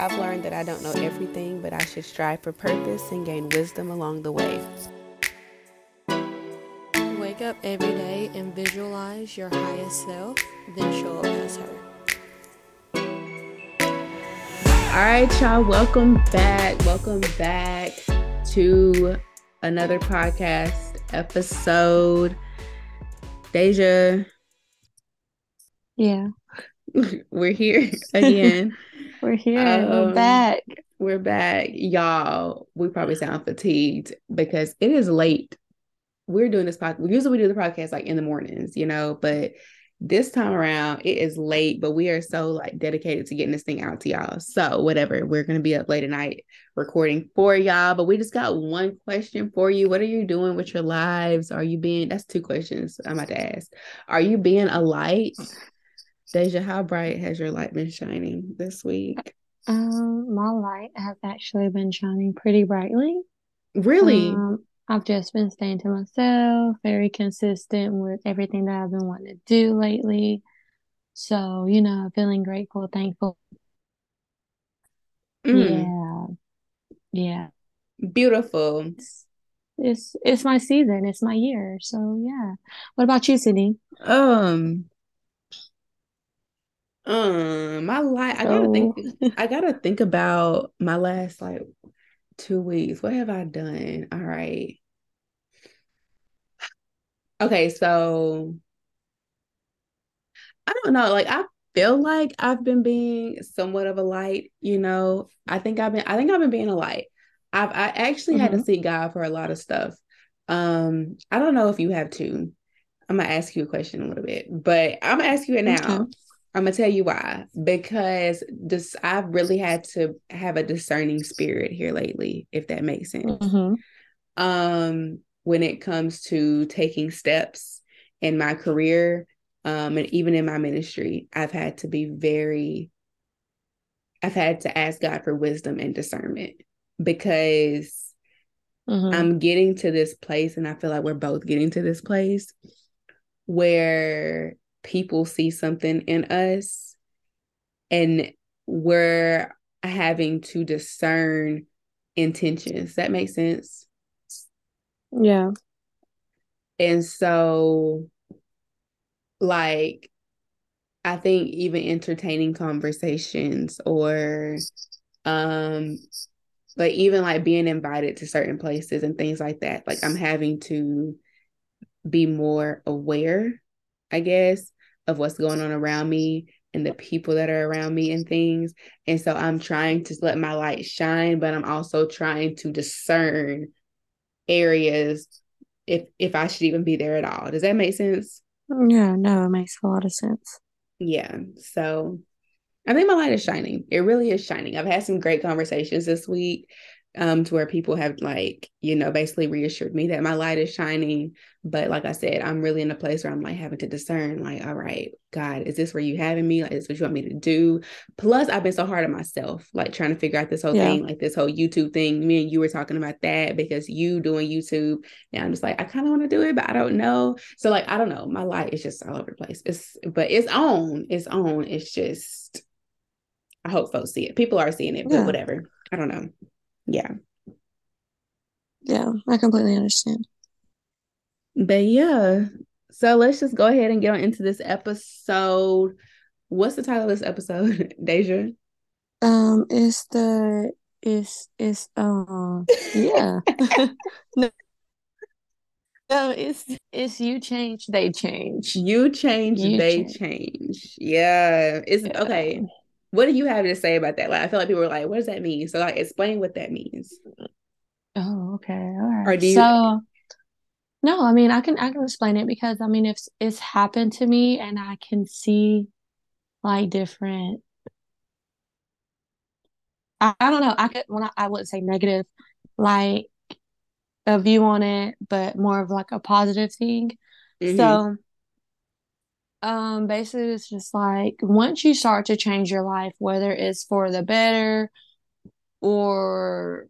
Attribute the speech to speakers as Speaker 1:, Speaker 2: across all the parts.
Speaker 1: I've learned that I don't know everything, but I should strive for purpose and gain wisdom along the way.
Speaker 2: Wake up every day and visualize your highest self, then show up as her.
Speaker 1: All right, y'all, welcome back. Welcome back to another podcast episode. Deja,
Speaker 3: Yeah,
Speaker 1: we're here again.
Speaker 3: we're here.
Speaker 1: Um,
Speaker 3: we're back.
Speaker 1: We're back. Y'all, we probably sound fatigued because it is late. We're doing this podcast. Usually we do the podcast like in the mornings, you know, but this time around it is late, but we are so like dedicated to getting this thing out to y'all. So whatever, we're gonna be up late at night recording for y'all. But we just got one question for you. What are you doing with your lives? Are you being that's two questions I'm about to ask. Are you being a light? Deja, how bright has your light been shining this week?
Speaker 3: Um, my light has actually been shining pretty brightly.
Speaker 1: Really?
Speaker 3: Um, I've just been staying to myself, very consistent with everything that I've been wanting to do lately. So, you know, feeling grateful, thankful.
Speaker 1: Mm,
Speaker 3: Yeah, yeah.
Speaker 1: Beautiful.
Speaker 3: It's it's it's my season, it's my year. So yeah. What about you, Cydni?
Speaker 1: Um, um, my light, I gotta think, I gotta think about my last like two weeks. What have I done? All right. Okay, so I don't know. Like I feel like I've been being somewhat of a light, you know. I think I've been I think I've been being a light. I've I actually had to
Speaker 3: hmm
Speaker 1: seek God for a lot of stuff. Um, I don't know if you have to. I'm gonna ask you a question in a little bit, but I'm gonna ask you it
Speaker 3: Okay.
Speaker 1: I'm gonna tell you why. Because this I've really had to have a discerning spirit here lately, if that makes sense.
Speaker 3: hmm
Speaker 1: Um, when it comes to taking steps in my career, um, and even in my ministry, I've had to be very, I've had to ask God for wisdom and discernment because
Speaker 3: hmm
Speaker 1: I'm getting to this place, and I feel like we're both getting to this place where people see something in us and we're having to discern intentions. That makes sense.
Speaker 3: Yeah.
Speaker 1: And so, like, I think even entertaining conversations or, um, like even like being invited to certain places and things like that, like I'm having to be more aware, I guess, of what's going on around me and the people that are around me and things. And so I'm trying to let my light shine, but I'm also trying to discern areas if if I should even be there at all. Does that make sense?
Speaker 3: Yeah, no, it makes a lot of sense.
Speaker 1: Yeah. So I think my light is shining. It really is shining. I've had some great conversations this week, um, to where people have like, you know, basically reassured me that my light is shining. But like I said, I'm really in a place where I'm like having to discern, like, all right, God, is this where you having me? Like, is this what you want me to do? Plus, I've been so hard on myself, like trying to figure out this whole
Speaker 3: Yeah.
Speaker 1: thing, like this whole YouTube thing. Me and you were talking about that because you doing YouTube. And I'm just like, I kind of want to do it, but I don't know. So like, I don't know. My light is just all over the place. It's but it's on. It's on. It's just I hope folks see it. People are seeing it, but
Speaker 3: Yeah.
Speaker 1: whatever. I don't know. Yeah.
Speaker 3: Yeah, I completely understand.
Speaker 1: But yeah. So let's just go ahead and get on into this episode. What's the title of this episode, Deja?
Speaker 3: Um, it's the it's it's um yeah. No, no, it's it's you change, they change.
Speaker 1: You change,
Speaker 3: You
Speaker 1: they
Speaker 3: change.
Speaker 1: change. Yeah. It's
Speaker 3: Yeah.
Speaker 1: okay. What do you have to say about that? Like, I feel like people are like, what does that mean? So like explain what that means.
Speaker 3: Oh, okay. All
Speaker 1: Or
Speaker 3: right.
Speaker 1: you
Speaker 3: So, no, I mean, I can I can explain it because I mean, if it's happened to me and I can see like different I, I don't know. I could when I, I wouldn't say negative, like a view on it, but more of like a positive thing.
Speaker 1: Mhm.
Speaker 3: So, um, basically, it's just like once you start to change your life, whether it's for the better or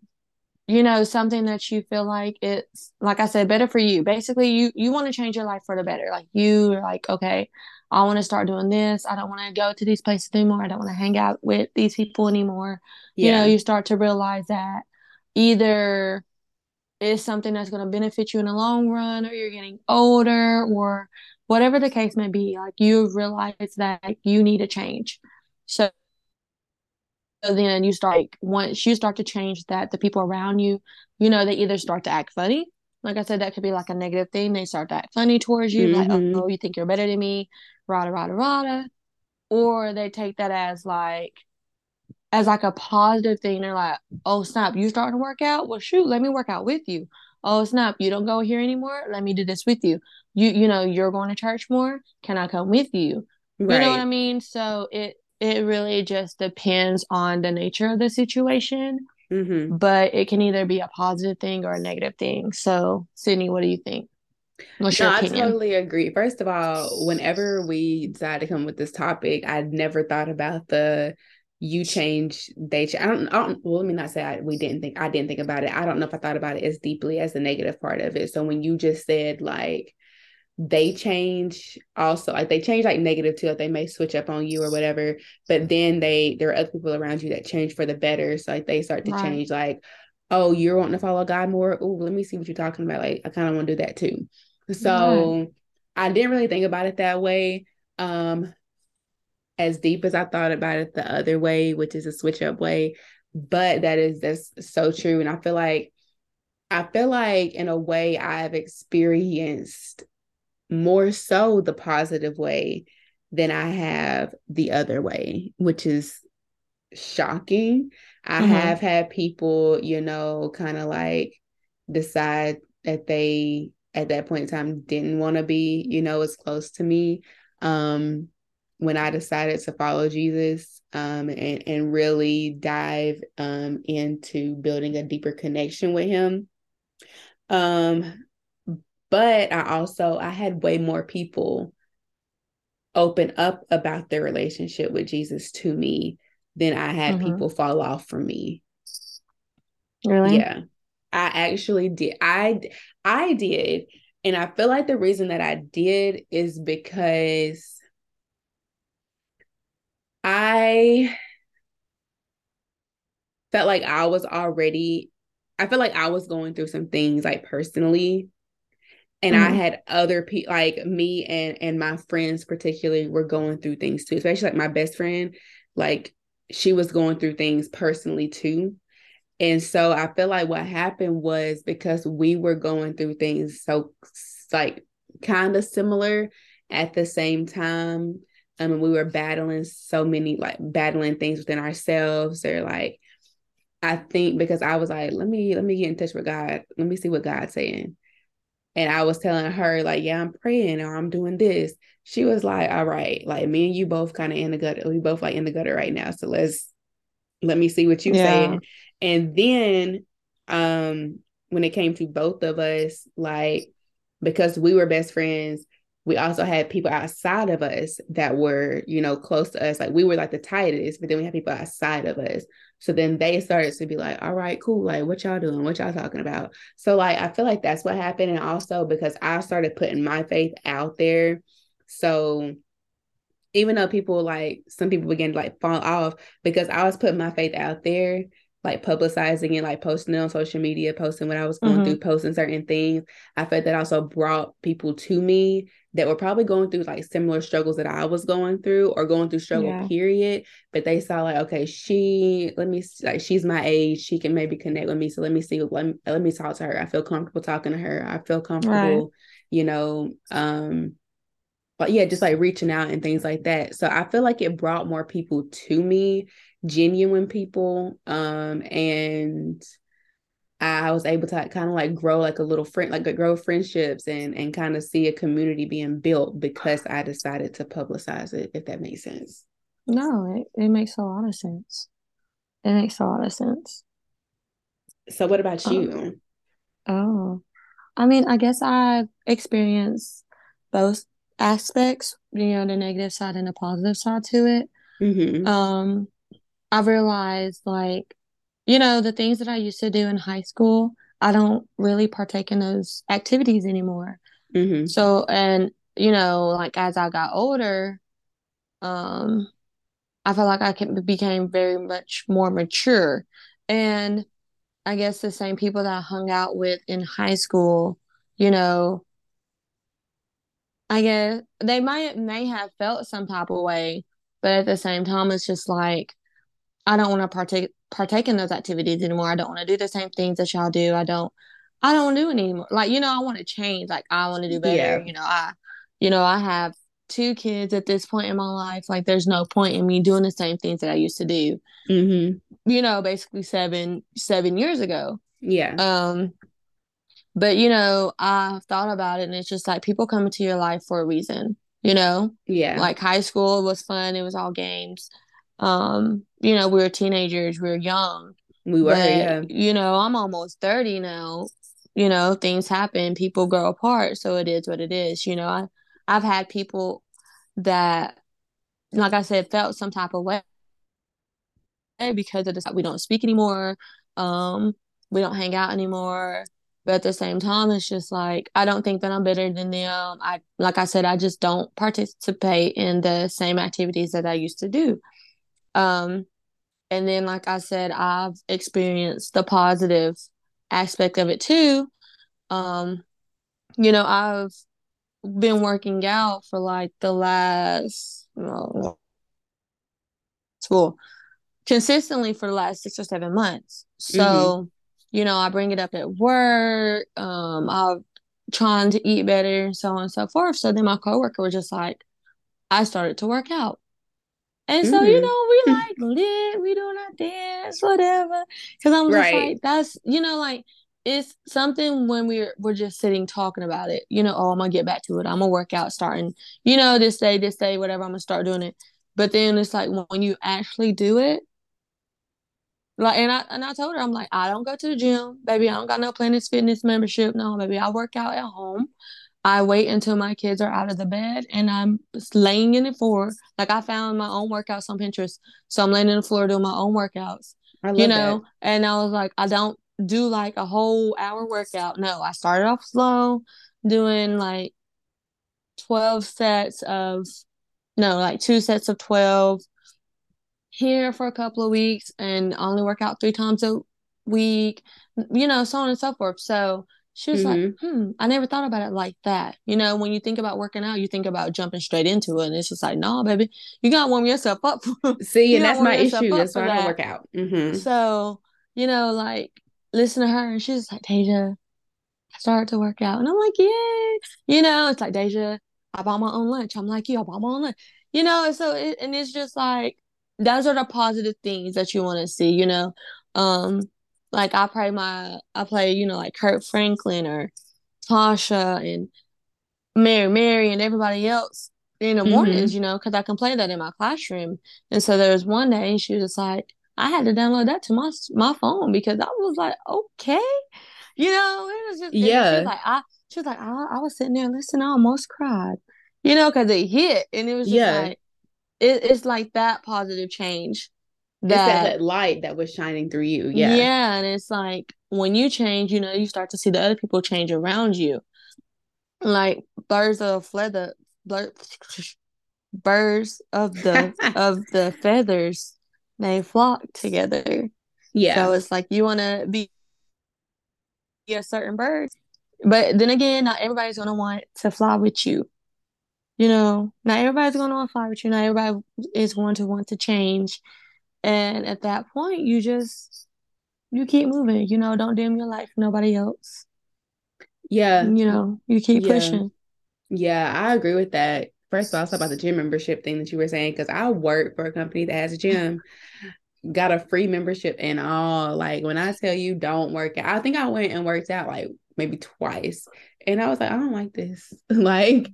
Speaker 3: you know, something that you feel like it's like I said, better for you. Basically, you you want to change your life for the better. Like you are like, okay, I want to start doing this. I don't want to go to these places anymore. I don't want to hang out with these people anymore. Yeah. You know, you start to realize that either it's something that's going to benefit you in the long run or you're getting older or whatever the case may be. Like you realize that you need a change. So then you start like once you start to change that the people around you you know they either start to act funny like i said that could be like a negative thing they start to act funny towards you mm-hmm. like oh you think you're better than me rada rada rada or they take that as like as like a positive thing they're like oh snap you starting to work out well shoot let me work out with you oh snap you don't go here anymore let me do this with you you you know you're going to church more can i come with you right. you know what i mean so it it really just depends on the nature of the situation. Mm-hmm. But it can either be a positive thing or a negative thing. So, Cydni, what do you think?
Speaker 1: What's no, I totally agree. First of all, whenever we decided to come with this topic, I'd never thought about the you change, they change. I don't, I don't well, let me not say I, we didn't think, I didn't think about it. I don't know if I thought about it as deeply as the negative part of it. So when you just said like, they change also like they change like negative too like they may switch up on you or whatever but then they there are other people around you that change for the better so like they start to right. change like oh you're wanting to follow god more oh let me see what you're talking about like i kind of want to do that too so right. i didn't really think about it that way um as deep as i thought about it the other way which is a switch up way but that is that's so true and i feel like I feel like in a way I've experienced more so the positive way than I have the other way, which is shocking. I mm-hmm. have had people, you know, kind of like decide that they at that point in time didn't want to be, you know, as close to me. Um when I decided to follow Jesus um and, and really dive um into building a deeper connection with him. Um but I also I had way more people open up about their relationship with Jesus to me than I had mm-hmm. people fall off from me.
Speaker 3: Really?
Speaker 1: Yeah. I actually did. I I did. And I feel like the reason that I did is because I felt like I was already I felt like I was going through some things like personally and mm-hmm. i had other people like me and and my friends particularly were going through things too especially like my best friend like she was going through things personally too and so i feel like what happened was because we were going through things so like kind of similar at the same time um, mean, we were battling so many like battling things within ourselves or like I think because I was like, let me let me get in touch with God. Let me see what God's saying and I was telling her like, yeah, I'm praying or I'm doing this. She was like, all right, like me and you both kind of in the gutter. We both like in the gutter right now. So let's let me see what you yeah. saying. And then um when it came to both of us, like because we were best friends, we also had people outside of us that were, you know, close to us. Like we were like the tightest, but then we had people outside of us. So then they started to be like, all right, cool. Like, what y'all doing? What y'all talking about? So, like, I feel like that's what happened. And also because I started putting my faith out there. So, even though people like some people began to like fall off because I was putting my faith out there, like publicizing it, like posting it on social media, posting what I was going mm-hmm. through, posting certain things. I felt that also brought people to me that were probably going through like similar struggles that I was going through or going through struggle yeah. period. But they saw like, okay, she let me like she's my age, she can maybe connect with me. So let me see, let me let me talk to her. I feel comfortable talking to her. I feel comfortable, right. you know, um, but yeah, just like reaching out and things like that. So I feel like it brought more people to me genuine people um and I was able to like, kind of like grow like a little friend, like a grow friendships and and kind of see a community being built because I decided to publicize it. If that makes sense.
Speaker 3: No, it, it makes a lot of sense. It makes a lot of sense.
Speaker 1: So, what about you?
Speaker 3: Oh, oh. I mean, I guess I've experienced both aspects. You know, the negative side and the positive side to it. Mm-hmm. Um, I've realized like you know, the things that I used to do in high school, I don't really partake in those activities anymore.
Speaker 1: Mm-hmm.
Speaker 3: So, and you know, like as I got older, um, I felt like I became very much more mature. And I guess the same people that I hung out with in high school, you know, I guess they might may have felt some type of way, but at the same time, it's just like I don't want to partake partake in those activities anymore. I don't want to do the same things that y'all do. I don't I don't do it anymore. Like, you know, I want to change. Like I want to do better. Yeah. You know, I you know, I have two kids at this point in my life. Like there's no point in me doing the same things that I used to do.
Speaker 1: Mm-hmm.
Speaker 3: You know, basically seven seven years ago.
Speaker 1: Yeah.
Speaker 3: Um but you know, I've thought about it and it's just like people come into your life for a reason, you know?
Speaker 1: Yeah.
Speaker 3: Like high school was fun, it was all games. Um, you know, we were teenagers, we were young.
Speaker 1: We were, but, yeah.
Speaker 3: You know, I'm almost 30 now. You know, things happen, people grow apart, so it is what it is. You know, I I've had people that like I said, felt some type of way because of this we don't speak anymore. Um, we don't hang out anymore. But at the same time, it's just like I don't think that I'm better than them. I like I said, I just don't participate in the same activities that I used to do. Um, and then, like I said, I've experienced the positive aspect of it too. Um, you know, I've been working out for like the last well, school consistently for the last six or seven months. So, mm-hmm. you know, I bring it up at work. Um, I'm trying to eat better, so on and so forth. So then my coworker was just like, I started to work out. And so, mm-hmm. you know, we like lit, we doing our dance, whatever. Cause I'm just right. like, that's, you know, like it's something when we're we're just sitting talking about it, you know, oh, I'm gonna get back to it. I'm gonna work out starting, you know, this day, this day, whatever, I'm gonna start doing it. But then it's like when you actually do it, like and I and I told her, I'm like, I don't go to the gym, baby. I don't got no Planet Fitness membership. No, baby, I work out at home. I wait until my kids are out of the bed and I'm laying in the floor. Like I found my own workouts on Pinterest. So I'm laying in the floor doing my own workouts. you know, that. and I was like, I don't do like a whole hour workout. No, I started off slow, doing like 12 sets of, no, like two sets of 12 here for a couple of weeks and only work out three times a week, you know, so on and so forth. So she was mm-hmm. like, hmm, I never thought about it like that. You know, when you think about working out, you think about jumping straight into it. And it's just like, no, baby, you got to warm yourself up.
Speaker 1: See, and that's my issue. That's why I don't work out. Mm-hmm.
Speaker 3: So, you know, like, listen to her and she's like, Deja, I started to work out. And I'm like, yay. You know, it's like, Deja, I bought my own lunch. I'm like, you, I bought my own lunch. You know, so it, and it's just like, those are the positive things that you want to see, you know. Um, like I play my I play, you know, like Kirk Franklin or Tasha and Mary Mary and everybody else in the mm-hmm. mornings, you know, because I can play that in my classroom. And so there was one day and she was just like, I had to download that to my my phone because I was like, okay, you know, it was just yeah. She was like, I she was like, I, I was sitting there listening, I almost cried, you know, because it hit, and it was just yeah. like, it, it's like that positive change
Speaker 1: that, that, that light that was shining through you. Yeah.
Speaker 3: Yeah. And it's like when you change, you know, you start to see the other people change around you. Like birds of feather birds of the of the feathers, they flock together.
Speaker 1: Yeah.
Speaker 3: So it's like you wanna be a certain bird. But then again, not everybody's gonna want to fly with you. You know, not everybody's gonna want to fly with you. Not everybody is going to want to change and at that point, you just you keep moving. You know, don't dim your life for nobody else.
Speaker 1: Yeah.
Speaker 3: You know, you keep yeah. pushing.
Speaker 1: Yeah, I agree with that. First of all, talk about the gym membership thing that you were saying, because I work for a company that has a gym, got a free membership and all. Like when I tell you don't work out, I think I went and worked out like maybe twice. And I was like, I don't like this. like,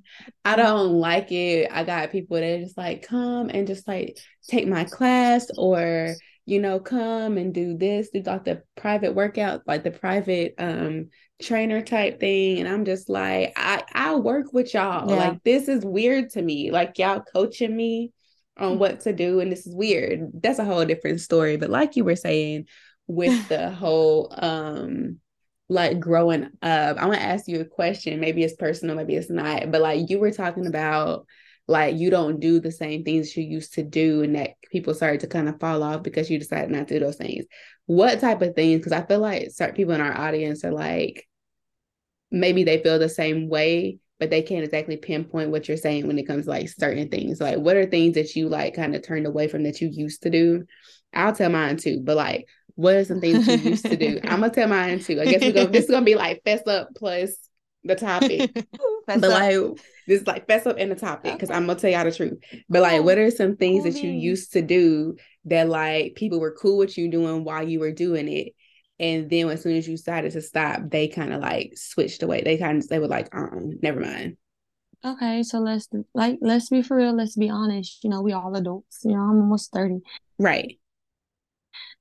Speaker 1: I don't like it. I got people that just like come and just like take my class or, you know, come and do this, do like the private workout, like the private um trainer type thing. And I'm just like, I I work with y'all. Yeah. Like this is weird to me. Like y'all coaching me on what to do and this is weird. That's a whole different story. But like you were saying, with the whole um like growing up. I want to ask you a question. Maybe it's personal, maybe it's not, but like you were talking about like you don't do the same things you used to do and that people started to kind of fall off because you decided not to do those things. What type of things? Because I feel like certain people in our audience are like maybe they feel the same way, but they can't exactly pinpoint what you're saying when it comes to like certain things. Like what are things that you like kind of turned away from that you used to do? I'll tell mine too, but like what are some things you used to do? I'm gonna tell mine too. I guess we go this is gonna be like fess up plus the topic. but up. like this is like fess up in the topic because I'm gonna tell y'all the truth. But like what are some things that you used to do that like people were cool with you doing while you were doing it? And then as soon as you decided to stop, they kind of like switched away. They kind of they were like, uh never mind.
Speaker 3: Okay, so let's like let's be for real, let's be honest. You know, we all adults. You know, I'm almost 30.
Speaker 1: Right.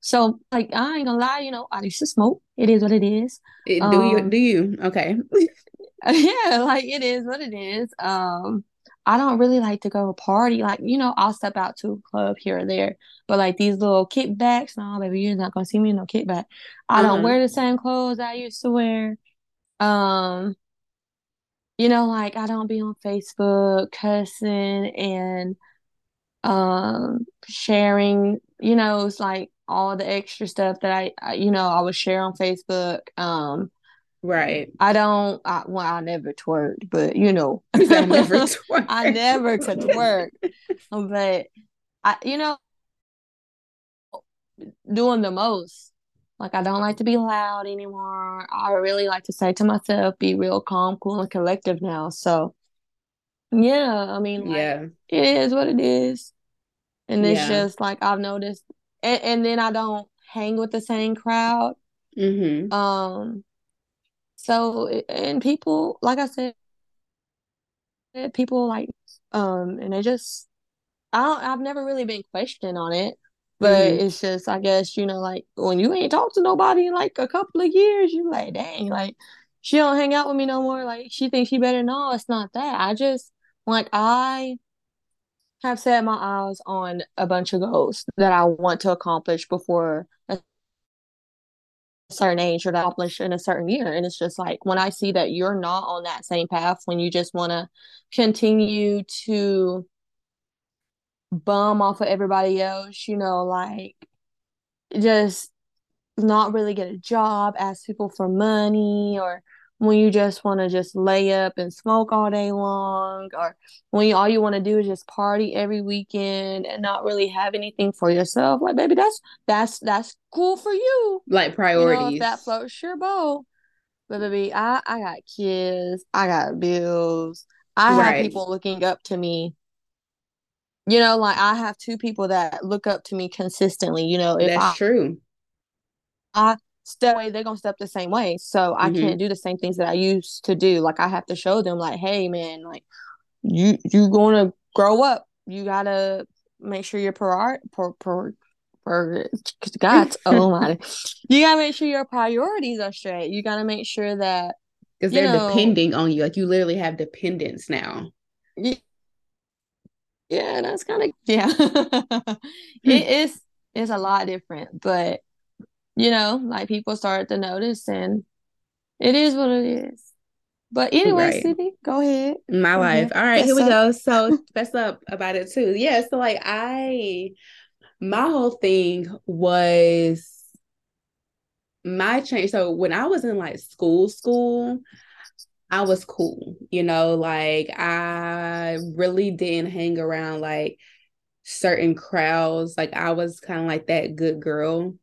Speaker 3: So like I ain't gonna lie, you know, I used to smoke. It is what it is.
Speaker 1: It, do um, you do you? Okay.
Speaker 3: yeah, like it is what it is. Um I don't really like to go to party. Like, you know, I'll step out to a club here or there. But like these little kickbacks, no, baby, you're not gonna see me in no kickback. I don't uh-huh. wear the same clothes I used to wear. Um, you know, like I don't be on Facebook cussing and um sharing, you know, it's like all the extra stuff that I, I you know, I would share on Facebook. Um
Speaker 1: Right.
Speaker 3: I don't. I, well, I never twerked, but you know, I never twerked. I never could twerk, but I, you know, doing the most. Like I don't like to be loud anymore. I really like to say to myself, be real calm, cool, and collective now. So, yeah, I mean, like, yeah, it is what it is, and it's yeah. just like I've noticed, and, and then I don't hang with the same crowd.
Speaker 1: Mm-hmm.
Speaker 3: Um so, and people, like I said, people like, um, and they just, I don't, I've never really been questioned on it, but mm-hmm. it's just, I guess, you know, like when you ain't talked to nobody in like a couple of years, you like, dang, like she don't hang out with me no more. Like she thinks she better. No, it's not that. I just, like, I have set my eyes on a bunch of goals that I want to accomplish before a certain age or to accomplish in a certain year. And it's just like when I see that you're not on that same path, when you just want to continue to bum off of everybody else, you know, like just not really get a job, ask people for money, or when you just want to just lay up and smoke all day long or when you, all you want to do is just party every weekend and not really have anything for yourself like baby that's that's that's cool for you.
Speaker 1: Like priorities you
Speaker 3: know, that floats your boat. But baby i i got kids i got bills i right. have people looking up to me. You know like i have two people that look up to me consistently you know
Speaker 1: if that's I, true.
Speaker 3: I step away, they're gonna step the same way. So I mm-hmm. can't do the same things that I used to do. Like I have to show them, like, hey man, like you you gonna grow up. You gotta make sure your prior per per per God, oh my, you gotta make sure your priorities are straight. You gotta make sure that
Speaker 1: because they're know, depending on you. Like you literally have dependence now.
Speaker 3: Yeah, yeah that's kind of yeah. it is it's a lot different, but you know, like people started to notice and it is what it is. But anyway, right. Go ahead.
Speaker 1: My life. All right, here we go. So fess up about it too. Yeah. So like I my whole thing was my change. So when I was in like school, school, I was cool, you know, like I really didn't hang around like certain crowds. Like I was kind of like that good girl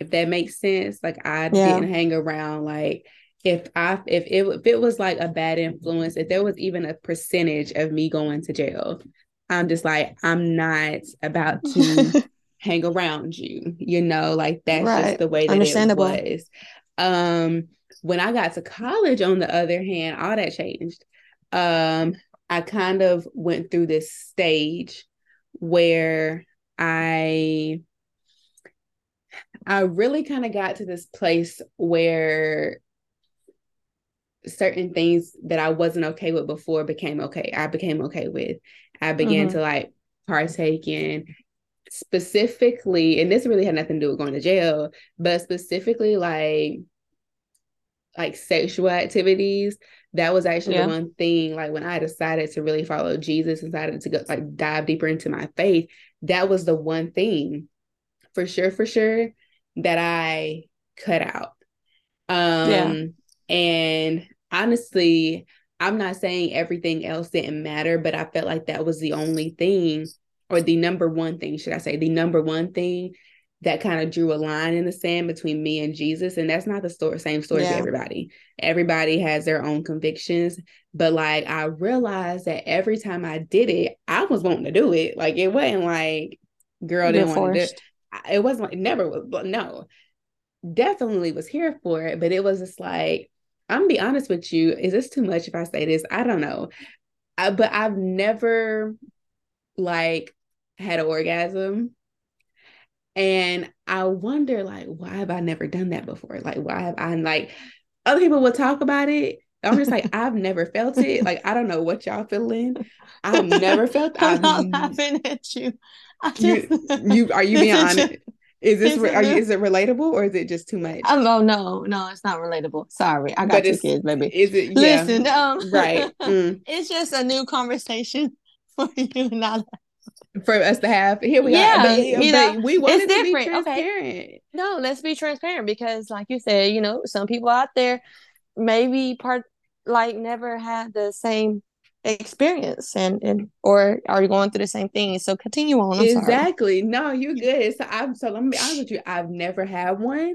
Speaker 1: if that makes sense. Like I yeah. didn't hang around like if I if it if it was like a bad influence, if there was even a percentage of me going to jail, I'm just like I'm not about to hang around you. You know, like that's right. just the way that it was. Um, when I got to college, on the other hand, all that changed. Um, I kind of went through this stage where I I really kind of got to this place where certain things that I wasn't okay with before became okay. I became okay with. I began mm-hmm. to like partake in specifically, and this really had nothing to do with going to jail, but specifically like like sexual activities. That was actually yeah. the one thing, like when I decided to really follow Jesus, decided to go like dive deeper into my faith, that was the one thing for sure, for sure, that I cut out. Um yeah. and honestly, I'm not saying everything else didn't matter, but I felt like that was the only thing, or the number one thing, should I say, the number one thing that kind of drew a line in the sand between me and Jesus. And that's not the story, same story yeah. for everybody. Everybody has their own convictions. But like I realized that every time I did it, I was wanting to do it. Like it wasn't like girl didn't want to do it. It wasn't like never was no. Definitely was here for it, but it was just like, I'm gonna be honest with you. Is this too much if I say this? I don't know. I, but I've never like had an orgasm and I wonder, like, why have I never done that before? Like, why have I, like, other people will talk about it. I'm just like, I've never felt it. Like, I don't know what y'all feeling. I've never felt
Speaker 3: I'm I've, not laughing at you.
Speaker 1: You, you, are you being honest? Is this is are you, is it relatable or is it just too much?
Speaker 3: Oh no, no, it's not relatable. Sorry, I got two kids, baby.
Speaker 1: Is it?
Speaker 3: Yeah. Listen, um,
Speaker 1: right. Mm.
Speaker 3: It's just a new conversation for you and I
Speaker 1: for us to have. Here we yeah, are. But, you know, we wanted to be transparent. Okay.
Speaker 3: No, let's be transparent because, like you said, you know, some people out there maybe part like never had the same experience and and or are you going through the same thing so continue on I'm
Speaker 1: exactly
Speaker 3: sorry.
Speaker 1: no you're good so i'm so let me be honest with you i've never had one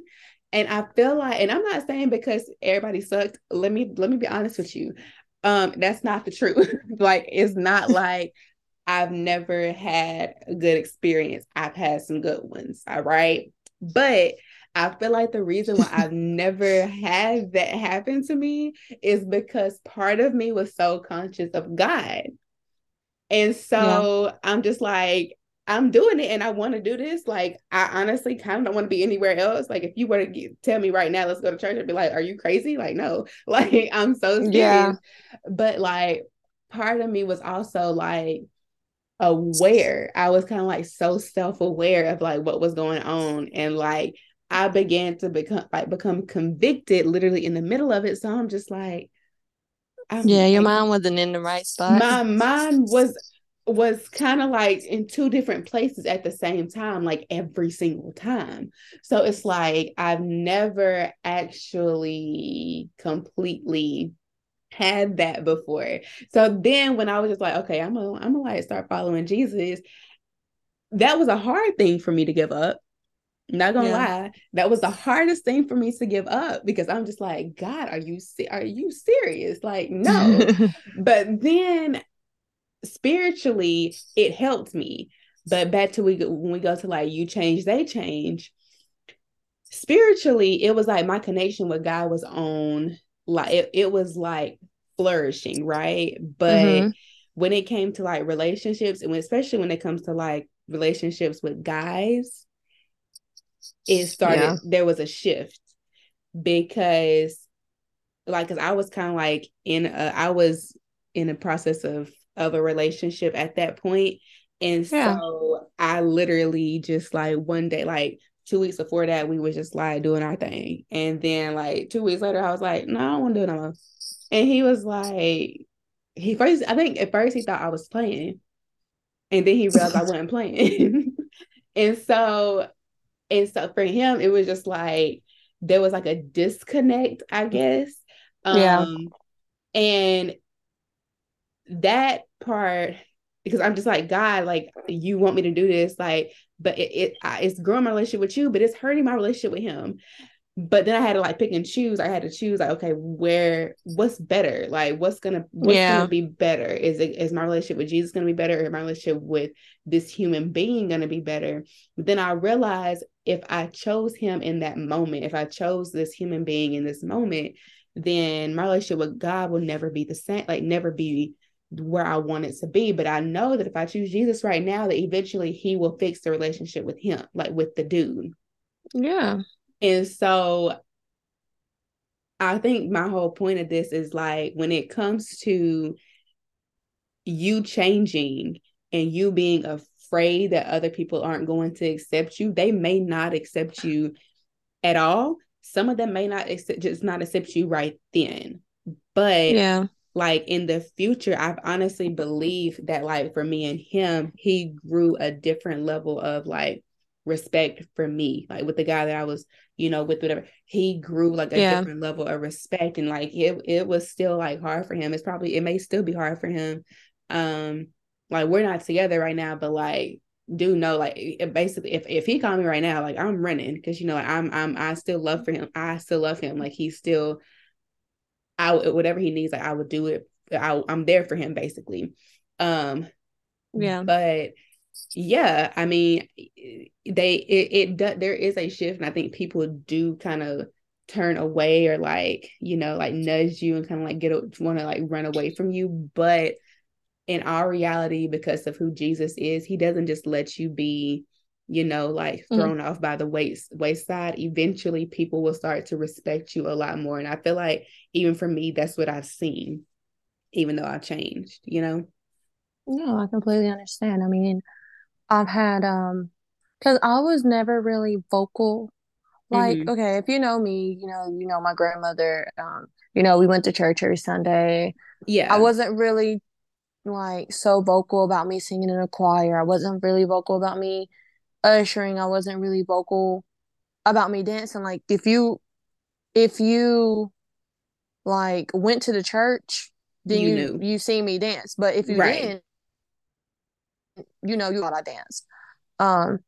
Speaker 1: and i feel like and i'm not saying because everybody sucked let me let me be honest with you um that's not the truth like it's not like I've never had a good experience. I've had some good ones. All right. But I feel like the reason why I've never had that happen to me is because part of me was so conscious of God. And so yeah. I'm just like, I'm doing it and I want to do this. Like, I honestly kind of don't want to be anywhere else. Like, if you were to get, tell me right now, let's go to church, I'd be like, are you crazy? Like, no, like, I'm so scared. Yeah. But like, part of me was also like, aware. I was kind of like so self-aware of like what was going on and like I began to become like become convicted literally in the middle of it. So I'm just like
Speaker 3: I'm Yeah, like, your mind wasn't in the right spot.
Speaker 1: My mind was was kind of like in two different places at the same time, like every single time. So it's like I've never actually completely had that before. So then when I was just like, okay, I'm gonna I'm gonna like start following Jesus, that was a hard thing for me to give up. Not gonna yeah. lie, that was the hardest thing for me to give up because I'm just like, God, are you are you serious? Like, no. but then spiritually, it helped me. But back to we when we go to like you change, they change. Spiritually, it was like my connection with God was on like it, it was like flourishing, right? But mm-hmm. when it came to like relationships, and especially when it comes to like relationships with guys, it started, yeah. there was a shift because like because I was kind of like in a, I was in a process of of a relationship at that. And yeah. so I literally just like one day, like two weeks before that, we was just like doing our thing. And then like two weeks later, I was like, no, I don't want to do it no more. And he was like, he first, I think at first he thought I was playing. And then he realized I wasn't playing. and so, and so for him, it was just like there was like a disconnect, I guess. Um, yeah. And that part, because I'm just like, God, like, you want me to do this, like, but it, it it's growing my relationship with you, but it's hurting my relationship with him. But then I had to like pick and choose. I had to choose like, okay, where what's better? Like what's gonna what's yeah. gonna be better? Is it is my relationship with Jesus gonna be better or my relationship with this human being gonna be better? But then I realized if I chose him in that moment, if I chose this human being in this moment, then my relationship with God will never be the same, like never be where I want it to be. But I know that if I choose Jesus right now, that eventually he will fix the relationship with him, like with the dude.
Speaker 3: Yeah.
Speaker 1: And so I think my whole point of this is like when it comes to you changing and you being a afraid that other people aren't going to accept you, they may not accept you at all. Some of them may not accept, just not accept you right then. But
Speaker 3: yeah,
Speaker 1: like in the future, I've honestly believed that like for me and him, he grew a different level of like respect for me. Like with the guy that I was, you know, with whatever, he grew like a
Speaker 3: Yeah.
Speaker 1: different level of respect. And like it it was still like hard for him. It's probably it may still be hard for him. Um, like we're not together right now, but like do know like it basically if if he called me right now, like I'm running because you know like I'm I'm I still love for him. I still love him. Like he's still I whatever he needs, like I would do it. I, I'm there for him basically. Um,
Speaker 3: yeah,
Speaker 1: but yeah, I mean, they it, it there is a shift, and I think people do kind of turn away or like you know like nudge you and kind of like get want to like run away from you, but in our reality, because of who Jesus is, He doesn't just let you be you know, like
Speaker 3: Mm.
Speaker 1: thrown off by the waist wayside, eventually people will start to respect you a lot more. And I feel like even for me, that's what I've seen, even though I've changed, you know?
Speaker 3: no, I completely understand. I mean, I've had um, because I was never really vocal. Like,
Speaker 1: Mhm.
Speaker 3: okay, if you know me, you know, you know my grandmother. Um, you know, we went to church every Sunday.
Speaker 1: Yeah.
Speaker 3: I wasn't really like so vocal about me singing in a choir. I wasn't really vocal about me ushering. I wasn't really vocal about me dancing. Like if you if you like went to the church, then
Speaker 1: You
Speaker 3: you you see me dance. But if you
Speaker 1: Right.
Speaker 3: didn't, you know, you thought I danced. Um,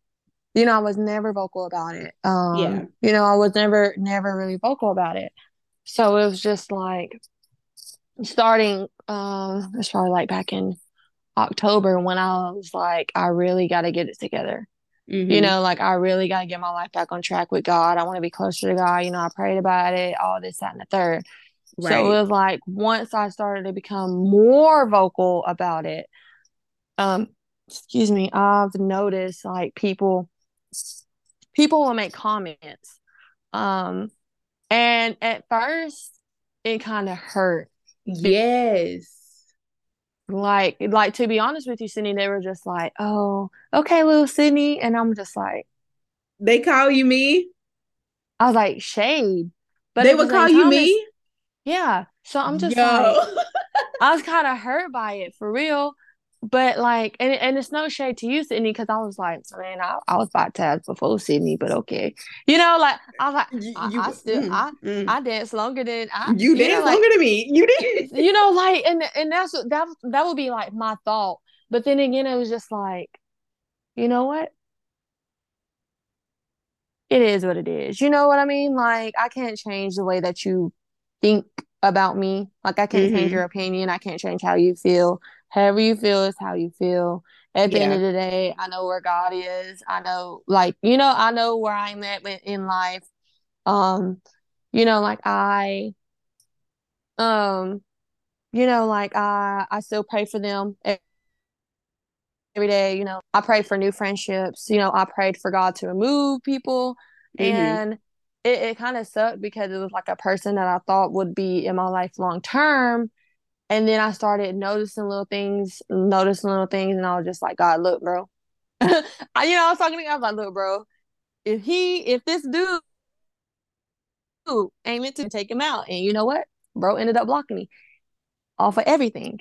Speaker 3: you know, I was never vocal about it. Um,
Speaker 1: Yeah.
Speaker 3: you know, I was never never really vocal about it. So it was just like starting um it's probably like back in October when I was like, I really gotta get it together. You
Speaker 1: Mhm.
Speaker 3: know, like I really gotta get my life back on track with God. I want to be closer to God. You know, I prayed about it, all this, that, and the third. So it was like once I started to become more vocal about it, um, excuse me, I've noticed like people people will make comments. Um, and at first it kind of hurt.
Speaker 1: Yes.
Speaker 3: Like, like to be honest with you, Cydni, they were just like, "Oh, okay, little Cydni," and I'm just like,
Speaker 1: They call you me.
Speaker 3: I was like, shade, but
Speaker 1: they would call you me.
Speaker 3: yeah. So I'm just
Speaker 1: Yo.
Speaker 3: like, I was kind of hurt by it for real. But like, and, and it's no shade to you, Cydni, because I was like, man, I, I was baptized before Cydni, but okay. You know, like, I was like,
Speaker 1: You-
Speaker 3: I,
Speaker 1: you-
Speaker 3: I still,
Speaker 1: mm,
Speaker 3: I,
Speaker 1: mm.
Speaker 3: I dance longer than I,
Speaker 1: you
Speaker 3: know,
Speaker 1: dance
Speaker 3: like-
Speaker 1: longer than me. You did.
Speaker 3: you know, like, and and that's that that would be like my thought. But then again, it was just like, you know what? It is what it is. You know what I mean? Like, I can't change the way that you think about me. Like, I can't change
Speaker 1: Mhm.
Speaker 3: your opinion. I can't change how you feel. However you feel is how you feel. At the end of the day, I know where God is. I know, like, you know, I know where I'm at in life. Um, you know, like I, um, you know, like I, I still pray for them every day. You know, I pray for new friendships. You know, I prayed for God to remove people,
Speaker 1: Mhm.
Speaker 3: and it, it kind of sucked because it was like a person that I thought would be in my life long term. And then I started noticing little things, noticing little things, and I was just like, God, look, bro. I, you know, I was talking to him, I was like, look, bro, if he, if this dude ain't meant to take him out, and you know what? Bro ended up blocking me off of everything.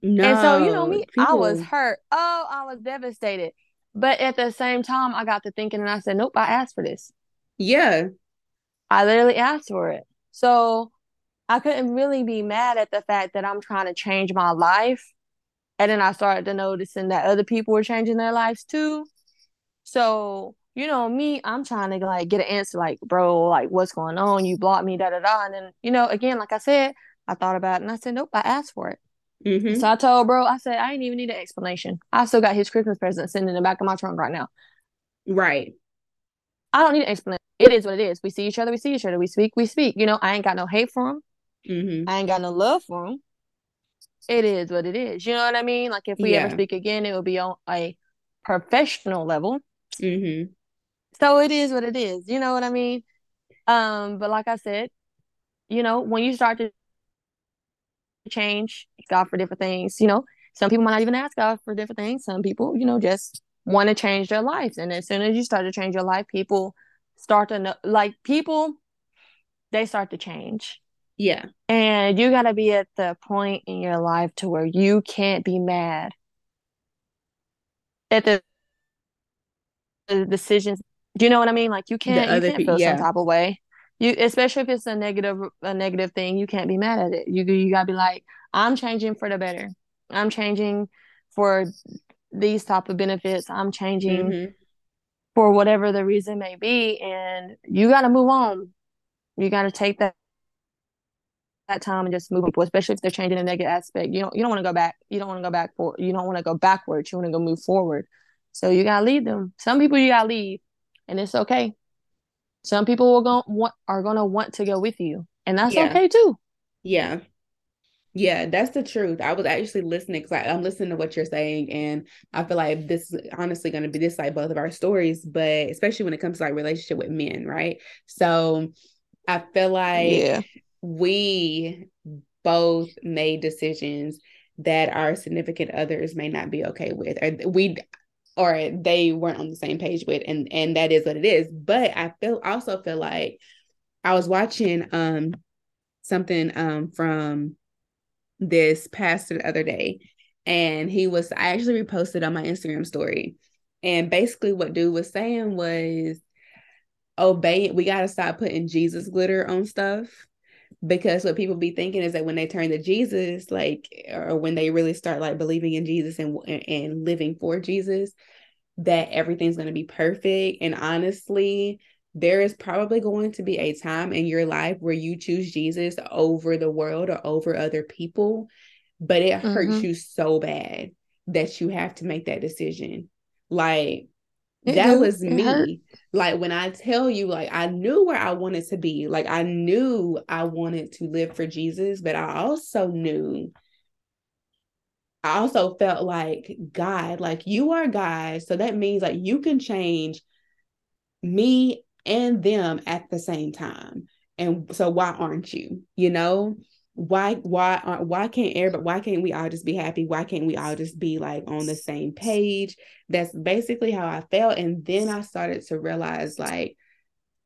Speaker 1: No.
Speaker 3: And so, you know me, I was hurt. Oh, I was devastated. But at the same time, I got to thinking and I said, nope, I asked for this.
Speaker 1: Yeah.
Speaker 3: I literally asked for it. So I couldn't really be mad at the fact that I'm trying to change my life. And then I started to noticing that other people were changing their lives too. So, you know, me, I'm trying to like get an answer like, bro, like what's going on? You blocked me, da da da. And then, you know, again, like I said, I thought about it and I said, nope, I asked for it.
Speaker 1: Mhm.
Speaker 3: So I told bro, I said, I ain't even need an explanation. I still got his Christmas present sitting in the back of my trunk right now.
Speaker 1: Right.
Speaker 3: I don't need an explanation. It is what it is. We see each other, we see each other. We speak, we speak. You know, I ain't got no hate for him.
Speaker 1: hmm
Speaker 3: I ain't got no love for him. It is what it is. You know what I mean? Like if we ever speak again, it will be on a professional level.
Speaker 1: hmm
Speaker 3: So it is what it is. You know what I mean? Um, but like I said, you know, when you start to change God for different things, you know, some people might not even ask God for different things. Some people, you know, just want to change their lives. And as soon as you start to change your life, people start to know, like people, they start to change.
Speaker 1: Yeah.
Speaker 3: And you got to be at the point in your life to where you can't be mad at the, the decisions. Do you know what I mean? Like you can't, you can't feel yeah. some type of way. You, especially if it's a negative, a negative thing, you can't be mad at it. You, you gotta be like, I'm changing for the better. I'm changing for these type of benefits. I'm changing mm-hmm. For whatever the reason may be, and you got to move on. You got to take that that time and just move on, especially if they're changing a negative aspect. You don't you don't want to go back. You don't want to go back for you don't want to go backwards. You want to go move forward. So you gotta leave them. Some people you gotta leave, and it's okay. Some people will go want are gonna want to go with you, and that's yeah. okay too.
Speaker 1: Yeah, yeah, that's the truth. I was actually listening because I'm listening to what you're saying, and I feel like this is honestly going to be this like both of our stories, but especially when it comes to like relationship with men, right? So I feel like yeah. we both made decisions that our significant others may not be okay with, or we or they weren't on the same page with, and and that is what it is. But I feel also feel like I was watching um something um from this pastor the other day, and he was I actually reposted on my Instagram story, and basically what dude was saying was, obey. We got to stop putting Jesus glitter on stuff because what people be thinking is that when they turn to Jesus, like, or when they really start like believing in Jesus and and living for Jesus, that everything's going to be perfect. And honestly, there is probably going to be a time in your life where you choose Jesus over the world or over other people, but it mm-hmm. hurts you so bad that you have to make that decision. Like it that was me. Like when I tell you, like I knew where I wanted to be. Like I knew I wanted to live for Jesus, but I also knew I also felt like God, like you are God. So that means like you can change me and them at the same time. And so why aren't you? You know, why why aren't why can't everybody why can't we all just be happy? Why can't we all just be like on the same page? That's basically how I felt. And then I started to realize like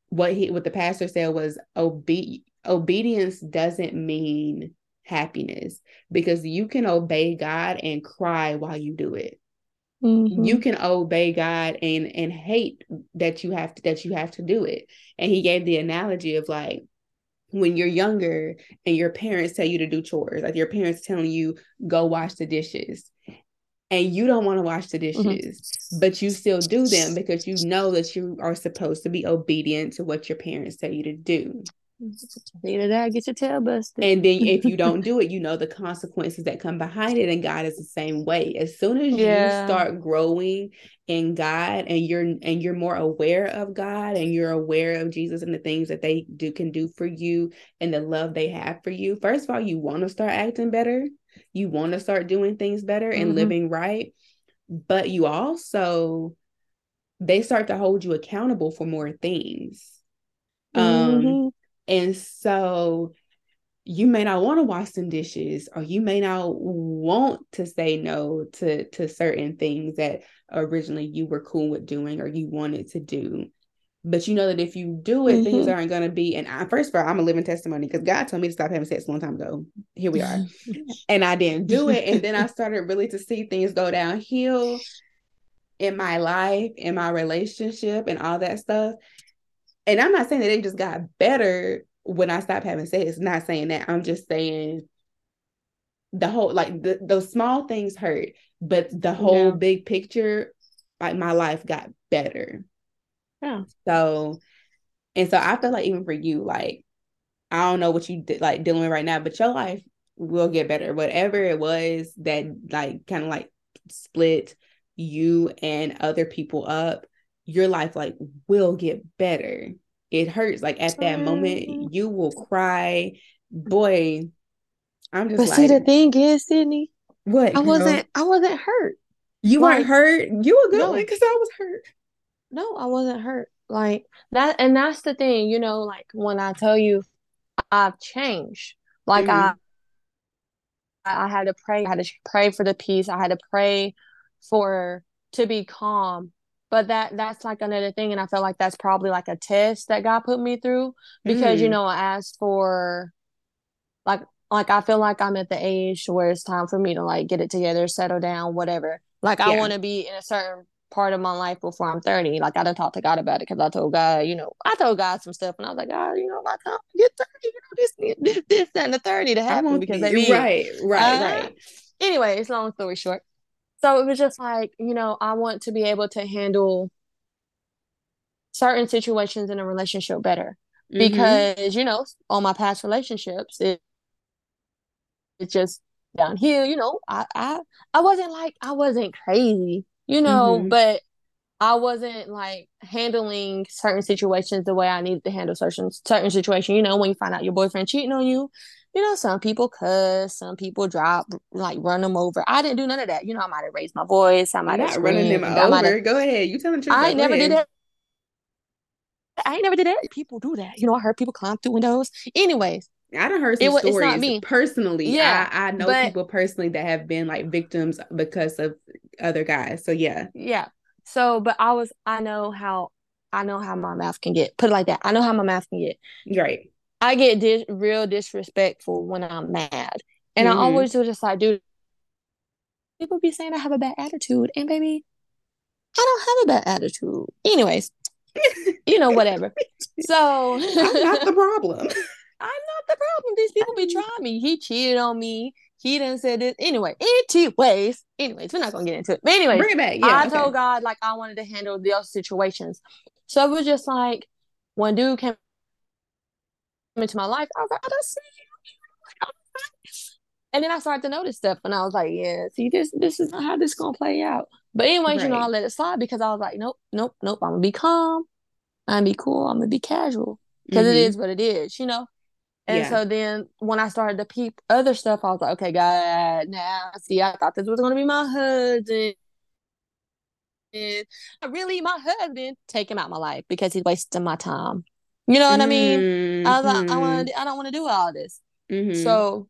Speaker 1: what he what the pastor said was obe- obedience doesn't mean happiness because you can obey God and cry while you do it. Mm-hmm. You can obey God and and hate that you have to that you have to do it. And he gave the analogy of like when you're younger and your parents tell you to do chores, like your parents telling you go wash the dishes. And you don't want to wash the mm-hmm. dishes, mm-hmm. but you still do them because you know that you are supposed to be obedient to what your parents tell you to do.
Speaker 3: Either that, get your tail busted.
Speaker 1: And then if you don't do it, you know the consequences that come behind it. And God is the same way. As soon as yeah. you start growing in God and you're and you're more aware of God and you're aware of Jesus and the things that they do can do for you and the love they have for you. First of all, you want to start acting better. You want to start doing things better and mm-hmm. living right. But you also they start to hold you accountable for more things. Um, mm-hmm. And so you may not want to wash some dishes or you may not want to say no to to certain things that originally you were cool with doing or you wanted to do. But you know that if you do it mm-hmm. things aren't going to be and I, first of all i'm a living testimony because god told me to stop having sex a long time ago. Here we are. And i didn't do it and then i started really to see things go downhill in my life in my relationship and all that stuff and I'm not saying that they just got better when I stopped having sex. Not saying that. I'm just saying the whole like the those small things hurt, but the whole yeah. big picture, like my life got better.
Speaker 3: Yeah.
Speaker 1: So, and so I feel like even for you, like I don't know what you did like dealing with right now, but your life will get better. Whatever it was that like kind of like split you and other people up your life like will get better. It hurts. Like at that moment, you will cry. Boy, I'm just.
Speaker 3: But
Speaker 1: like,
Speaker 3: see, the thing is, Cydni,
Speaker 1: what
Speaker 3: I wasn't. I wasn't hurt.
Speaker 1: You like, weren't hurt. You were good no. because I was hurt.
Speaker 3: No, I wasn't hurt. Like that, and that's the thing. You know, like when I tell you, I've changed. Like mm-hmm. I, I had to pray. I had to pray for the peace. I had to pray for to be calm. But that that's like another thing, and I feel like that's probably like a test that God put me through because you
Speaker 1: Mm.
Speaker 3: know I asked for like like I feel like I'm at the age where it's time for me to like get it together, settle down, whatever. Like I want to be in a certain part of my life before I'm 30. Like I done talked to God about it because I told God, you know, I told God some stuff and I was like, God, you know, like I'm get 30, you know, this, this, this, and the 30 to happen because
Speaker 1: the-
Speaker 3: they be
Speaker 1: right, right,
Speaker 3: Uh,
Speaker 1: right.
Speaker 3: anyways, long story short. So it was just like, you know, I want to be able to handle certain situations in a relationship better
Speaker 1: Mhm.
Speaker 3: because, you know, on my past relationships, it it's just downhill, you know. I I I wasn't like I wasn't crazy, you know,
Speaker 1: Mhm.
Speaker 3: but I wasn't like handling certain situations the way I needed to handle certain certain situation. You know, when you find out your boyfriend cheating on you, you know, some people cuss, some people drop, like run them over. I didn't do none of that. You know, I might have raised my voice, I might have
Speaker 1: running them
Speaker 3: screamed, I might have.
Speaker 1: over. Go ahead. You telling truth.
Speaker 3: I never did that. I ain't never did that. People do that. You know, I heard people climb through windows. Anyways,
Speaker 1: I done heard
Speaker 3: It
Speaker 1: some
Speaker 3: wa- it's not me.
Speaker 1: personally.
Speaker 3: Yeah,
Speaker 1: I, I know
Speaker 3: but-
Speaker 1: people personally that have been like victims because of other guys. So yeah.
Speaker 3: yeah. So, but I was, I know how, I know how my mouth can get. Put it like that. I know how my mouth can get.
Speaker 1: Right.
Speaker 3: I get dis- real disrespectful when I'm mad. And
Speaker 1: Mhm.
Speaker 3: I always was just like, dude, people be saying I have a bad attitude. And baby, I don't have a bad attitude. Anyways, you know, whatever. So
Speaker 1: I'm not the problem.
Speaker 3: I'm not the problem. These people be trying me. He cheated on me. He didn't say this. Anyway, anyways, anyways, we're not gonna get into it. But anyways,
Speaker 1: Bring it back. Yeah.
Speaker 3: I
Speaker 1: okay.
Speaker 3: told God like I wanted to handle those situations. So it was just like when dude came into my life, I was like, I don't see. And then I started to notice stuff, and I was like, "Yeah, see, this this is not how this is gonna play out." But anyways, you know, I let it slide because I was like, "Nope, nope, nope. I'm gonna be calm. I'm gonna be cool. I'm gonna be casual because it
Speaker 1: Mhm.
Speaker 3: is what it is, you know." And
Speaker 1: Yeah.
Speaker 3: so then when I started to peep other stuff, I was like, "Okay, God, now see, I thought this was gonna be my husband." And really, my husband take him out my life because he's wasting my time. You know what I mean? I was like, I want, I don't want to do all this.
Speaker 1: Mhm.
Speaker 3: So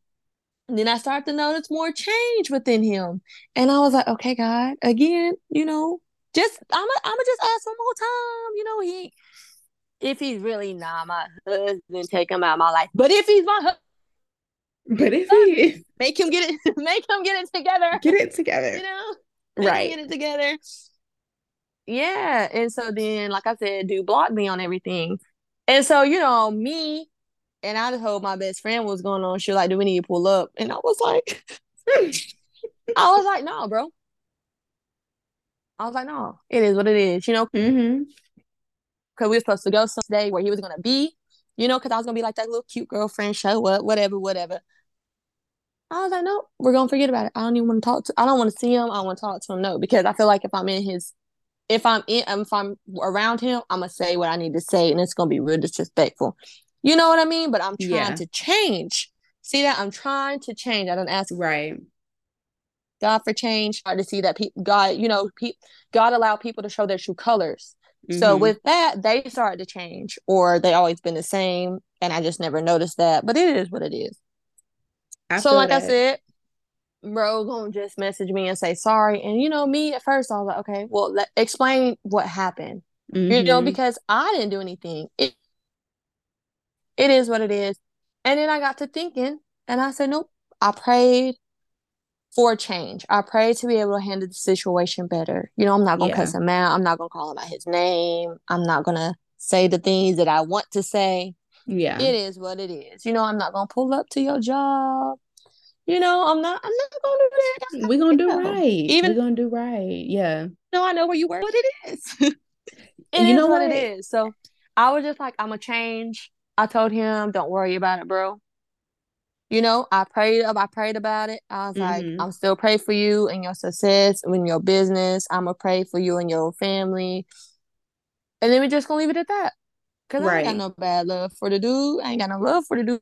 Speaker 3: then I started to notice more change within him. And I was like, okay, God, again, you know, just I'm gonna I'm just ask one more time. You know, he if he's really not my husband, take him out of my life. But if he's my husband,
Speaker 1: but if he
Speaker 3: make him get it, make him get it together.
Speaker 1: get it together.
Speaker 3: You know?
Speaker 1: Right.
Speaker 3: get it together. Yeah. And so then, like I said, do block me on everything. And so, you know, me and I told my best friend what was going on. She was like, Do we need to pull up? And I was like, I was like, no, bro. I was like, no, it is what it is, you know,
Speaker 1: hmm
Speaker 3: because we were supposed to go someday where he was gonna be, you know, because I was gonna be like that little cute girlfriend, show up, whatever, whatever. I was like, no, we're gonna forget about it. I don't even want to talk to. I don't want to see him. I want to talk to him. No, because I feel like if I'm in his, if I'm in, if I'm around him, I'm gonna say what I need to say, and it's gonna be real disrespectful. You know what I mean? But I'm trying
Speaker 1: Yeah.
Speaker 3: to change. See that? I'm trying to change. I don't ask
Speaker 1: Right.
Speaker 3: God for change. Hard to see that people, God, you know, pe- God allowed people to show their true colors. So
Speaker 1: Mhm.
Speaker 3: with that, they started to change, or they always been the same, and I just never noticed that. But it is what it is.
Speaker 1: I
Speaker 3: so, like I said, bro, gonna just message me and say sorry. And you know, me at first, I was like, okay, well, let, explain what happened. You know,
Speaker 1: Mhm.
Speaker 3: because I didn't do anything. It, it is what it is. And then I got to thinking, and I said, nope. I prayed for change. I prayed to be able to handle the situation better. You know, I'm not gonna
Speaker 1: Yeah.
Speaker 3: cuss him out. I'm not gonna call him out his name. I'm not gonna say the things that I want to say.
Speaker 1: yeah.
Speaker 3: It is what it is. You know, I'm not gonna pull up to your job. You know, I'm not. I'm not gonna do that.
Speaker 1: We're gonna do right.
Speaker 3: Even-
Speaker 1: We're gonna do right. Yeah.
Speaker 3: No, I know where you work. What it is. it
Speaker 1: And you
Speaker 3: is
Speaker 1: know
Speaker 3: what
Speaker 1: what?
Speaker 3: it is. So I was just like, I'm gonna change. I told him, don't worry about it, bro. You know, I prayed up, I prayed about it. I was like,
Speaker 1: Mhm.
Speaker 3: I'm still pray for you and your success in your business. I'm gonna pray for you and your family. And then we just gonna leave it at that. Cause I ain't got no bad love for the dude. I ain't got no love for the dude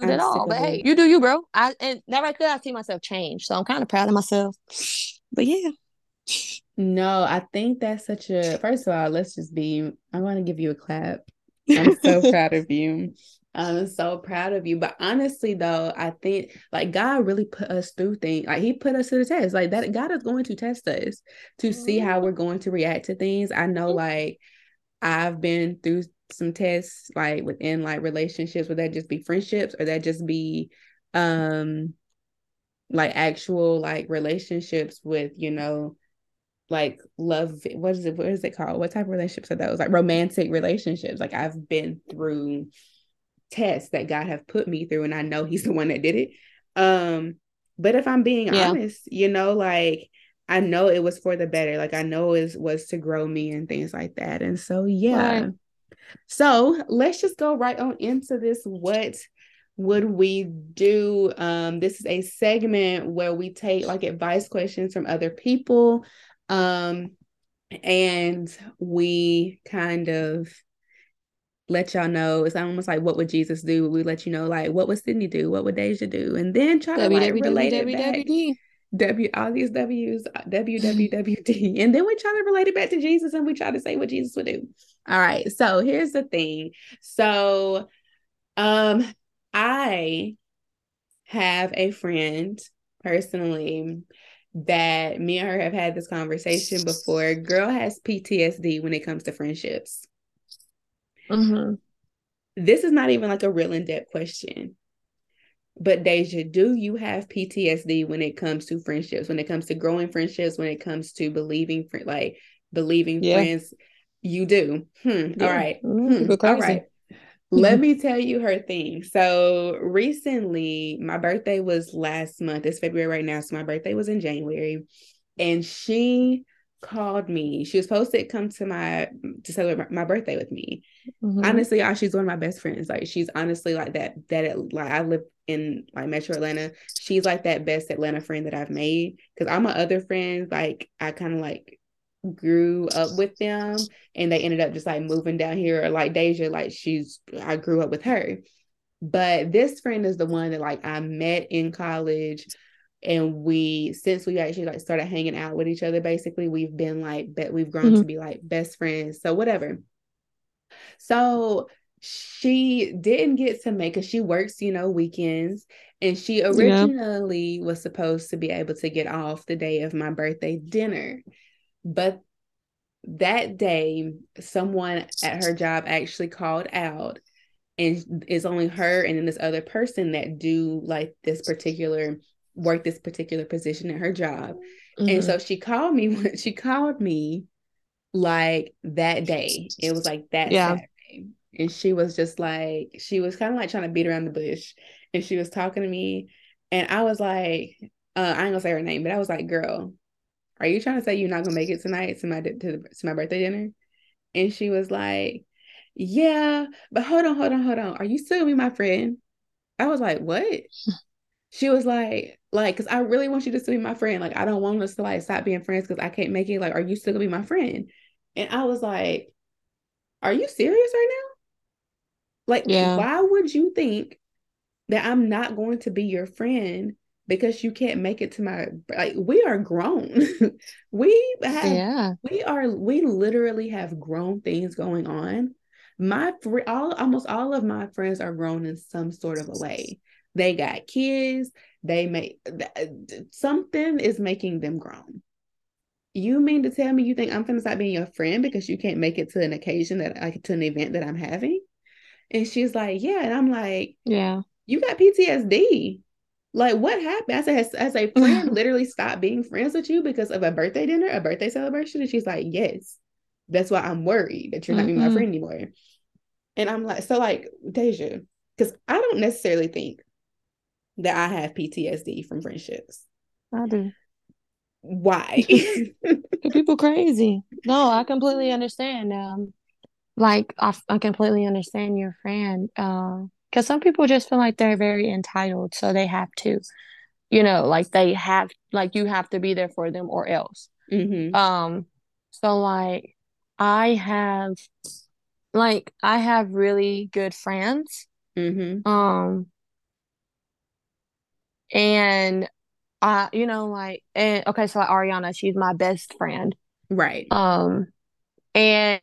Speaker 1: I'm
Speaker 3: at all. But hey, you do you, bro. I and that right there, I see myself change. So I'm kind of proud of myself. But yeah.
Speaker 1: No, I think that's such a first of all, let's just be I want to give you a clap. I'm so proud of you. I'm so proud of you. But honestly, though, I think like God really put us through things. Like He put us to the test. Like that, God is going to test us to see mm-hmm. how we're going to react to things. I know, mm-hmm. like I've been through some tests, like within like relationships. Would that just be friendships, or that just be, um, like actual like relationships with you know like love what is it what is it called what type of relationships are those like romantic relationships like i've been through tests that god have put me through and i know he's the one that did it um but if i'm being yeah. honest you know like i know it was for the better like i know it was to grow me and things like that and so yeah right. So let's just go right on into this what would we do um this is a segment where we take like advice questions from other people um, and we kind of let y'all know it's almost like what would Jesus do? We let you know like what would Cydni do? What would Deja do? And then try to like relate it back. W all these W's WWWD. and then we try to relate it back to Jesus and we try to say what Jesus would do. All right. So here's the thing. So um I have a friend personally that me and her have had this conversation before. Girl has PTSD when it comes to friendships. Mm-hmm. This is not even like a real in depth question. But Deja, do you have PTSD when it comes to friendships, when it comes to growing friendships, when it comes to believing, for, like believing yeah. friends? You do. Hmm. Yeah. All right. Mm-hmm. Hmm. All right. Let me tell you her thing. So recently, my birthday was last month. It's February right now. So my birthday was in January. And she called me. She was supposed to come to my to celebrate my, my birthday with me. Mm-hmm. Honestly, y'all, she's one of my best friends. Like she's honestly like that. That it, like I live in like Metro Atlanta. She's like that best Atlanta friend that I've made. Because all my other friends, like I kind of like grew up with them and they ended up just like moving down here or like Deja like she's I grew up with her but this friend is the one that like I met in college and we since we actually like started hanging out with each other basically we've been like bet we've grown mm-hmm. to be like best friends so whatever so she didn't get to make it she works you know weekends and she originally yeah. was supposed to be able to get off the day of my birthday dinner but that day, someone at her job actually called out, and it's only her and then this other person that do like this particular work, this particular position at her job. Mm-hmm. And so she called me when she called me like that day. It was like that yeah. Saturday. And she was just like, she was kind of like trying to beat around the bush. And she was talking to me. And I was like, uh, I ain't gonna say her name, but I was like, girl, are you trying to say you're not gonna make it tonight to my to, to my birthday dinner? And she was like, Yeah, but hold on, hold on, hold on. Are you still gonna be my friend? I was like, What? she was like, like, cause I really want you to still be my friend. Like, I don't want us to like stop being friends because I can't make it. Like, are you still gonna be my friend? And I was like, Are you serious right now? Like, yeah. why would you think that I'm not going to be your friend because you can't make it to my like we are grown. We have yeah. we are we literally have grown things going on. My free all almost all of my friends are grown in some sort of a way. They got kids. They make uh, something is making them grown. You mean to tell me you think i'm gonna stop being your friend because you can't make it to an occasion that like to an event that i'm having and she's like yeah and i'm like
Speaker 3: yeah
Speaker 1: you got ptsd like, what happened? I said, has, has a friend literally stopped being friends with you because of a birthday dinner, a birthday celebration? And she's like, yes. That's why I'm worried that you're not mm-hmm. being my friend anymore. And I'm like, so like, Deja, because I don't necessarily think that I have PTSD from friendships.
Speaker 3: I do.
Speaker 1: Why?
Speaker 3: people crazy. No, I completely understand. Um, like I, I completely understand your friend. Uh, because some people just feel like they're very entitled so they have to you know like they have like you have to be there for them or else mm-hmm. um so like i have like i have really good friends mm-hmm. um and I, you know, like, and okay, so like Ariana, she's my best friend,
Speaker 1: right?
Speaker 3: Um, and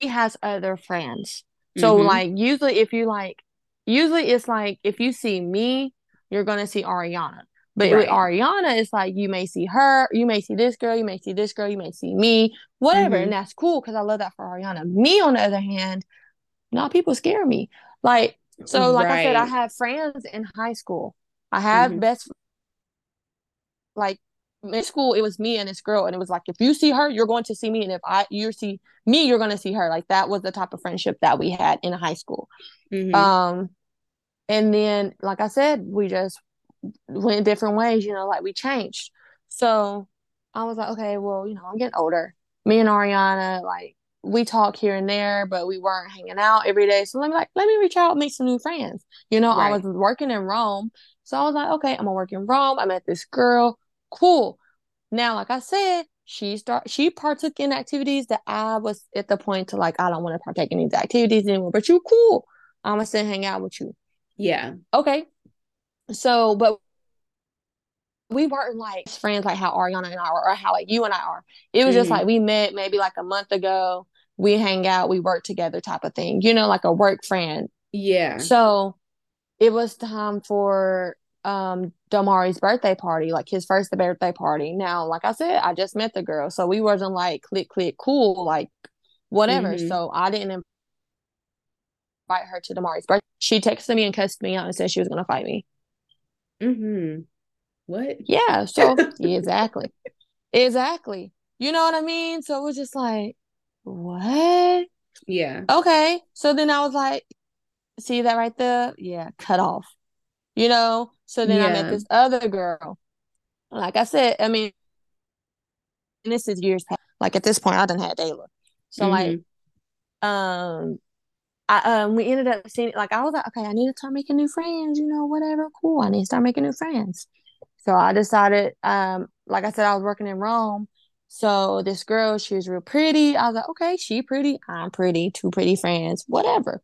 Speaker 3: he has other friends, So
Speaker 1: Mhm.
Speaker 3: like usually if you like usually it's like if you see me, you're gonna see Ariana. But with Ariana, it's like you may see her, you may see this girl, you may see this girl, you may see me, whatever,
Speaker 1: Mhm.
Speaker 3: and that's cool because I love that for Ariana. Me, on the other hand, no, people scare me. Like so, like I said, I
Speaker 1: Right.
Speaker 3: had friends in high school. I have
Speaker 1: Mhm.
Speaker 3: best like in school. It was me and this girl, and it was like if you see her, you're going to see me, and if I you see me, you're going to see her. Like that was the type of friendship that we had in high school.
Speaker 1: Mhm.
Speaker 3: Um, and then, like I said, we just went different ways, you know, like we changed. So I was like, okay, well, you know, I'm getting older. Me and Ariana, like, we talk here and there, but we weren't hanging out every day. So let me like, let me reach out, make some new friends. You know, I was working in Rome. So I was like, okay, I'm gonna work in Rome. I met this girl. Cool. Now, like I said, she start she partook in activities that I was at the point to like, I don't want to partake in these activities anymore. But you cool. I'm gonna sit and hang out with you
Speaker 1: Yeah.
Speaker 3: okay. So, but we weren't like friends like how Ariana and I are, or how like you and I are. It was just
Speaker 1: Mhm.
Speaker 3: like we met maybe like a month ago. We hang out, we work together type of thing, you know, like a work friend.
Speaker 1: Yeah.
Speaker 3: So it was time for um Damari's birthday party, like his first birthday party. Now, like I said, I just met the girl, so we wasn't like click click cool, like whatever.
Speaker 1: Mhm.
Speaker 3: So I didn't invite her to Damari's birthday. She texted me and cussed me out and said she was gonna fight me.
Speaker 1: Mhm. What?
Speaker 3: Yeah, so exactly. Exactly. You know what I mean? So it was just like, what?
Speaker 1: Yeah.
Speaker 3: Okay. So then I was like, see that right there? Yeah, cut off. You know? So then I met this other girl. Like I said, I mean, and this is years past. Like at this point, I done had Dayla. So like, um, I um we ended up seeing like I was like, okay, I need to start making new friends, you know, whatever, cool. I need to start making new friends. So I decided, um, like I said, I was working in Rome. So this girl, she was real pretty. I was like, okay, she pretty, I'm pretty, two pretty friends, whatever.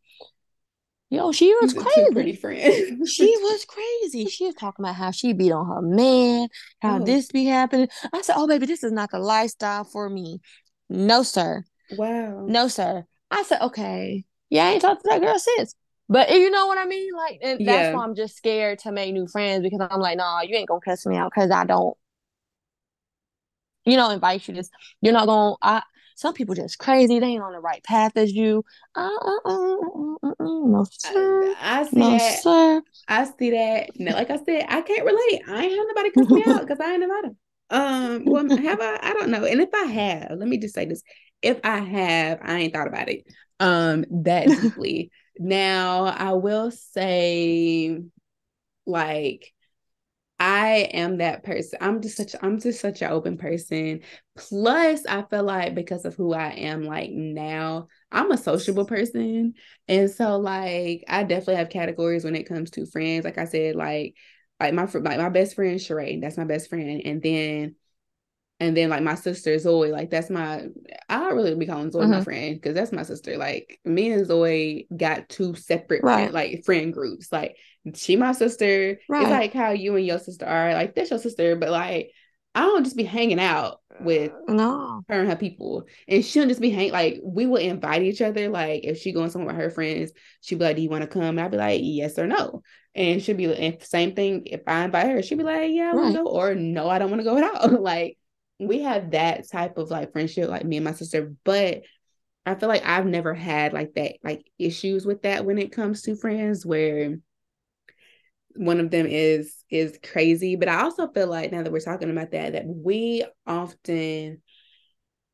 Speaker 3: Yo, she was crazy. She was crazy. She was talking about how she beat on her man, how
Speaker 1: Oh.
Speaker 3: this be happening. I said, oh baby, this is not the lifestyle for me. No, sir.
Speaker 1: Wow.
Speaker 3: No, sir. I said, okay. Yeah, I ain't talked to that girl since. But eh, you know what I mean? Like, and
Speaker 1: Yeah.
Speaker 3: that's why I'm just scared to make new friends because I'm like, nah, you ain't gonna cuss me out because I don't, you know, invite you. Just you're not gonna. I some people just crazy. They ain't on the right path as you. Uh, uh, uh, no, sir.
Speaker 1: I, I see
Speaker 3: No,
Speaker 1: that.
Speaker 3: sir.
Speaker 1: I see that. No, like I said, I can't relate. I ain't have nobody cuss me out because I ain't them. Um, well, have I? I don't know. And if I have, let me just say this: if I have, I ain't thought about it. Um, that deeply. now, I will say, like, I am that person. I'm just such. I'm just such an open person. Plus, I feel like because of who I am, like now, I'm a sociable person. And so like I definitely have categories when it comes to friends. Like I said, like like my like my best friend Sheree, that's my best friend. And then and then like my sister Zoe, like that's my I don't really be calling Zoe my
Speaker 3: Mhm.
Speaker 1: friend because that's my sister. Like me and Zoe got two separate
Speaker 3: Right.
Speaker 1: friend, like friend groups. Like she my sister.
Speaker 3: Right.
Speaker 1: It's like how you and your sister are. Like that's your sister, but like I don't just be hanging out with
Speaker 3: No.
Speaker 1: her and her people. And she'll just be hang like we will invite each other. Like if she going somewhere with her friends, she'll be like, Do you want to come? And I'll be like, Yes or no. And she'll be like, same thing. If I invite her, she'll be like, Yeah, I
Speaker 3: Right.
Speaker 1: to go, or no, I don't want to go at all. like we have that type of like friendship, like me and my sister. But I feel like I've never had like that, like issues with that when it comes to friends where one of them is is crazy but i also feel like now that we're talking about that that we often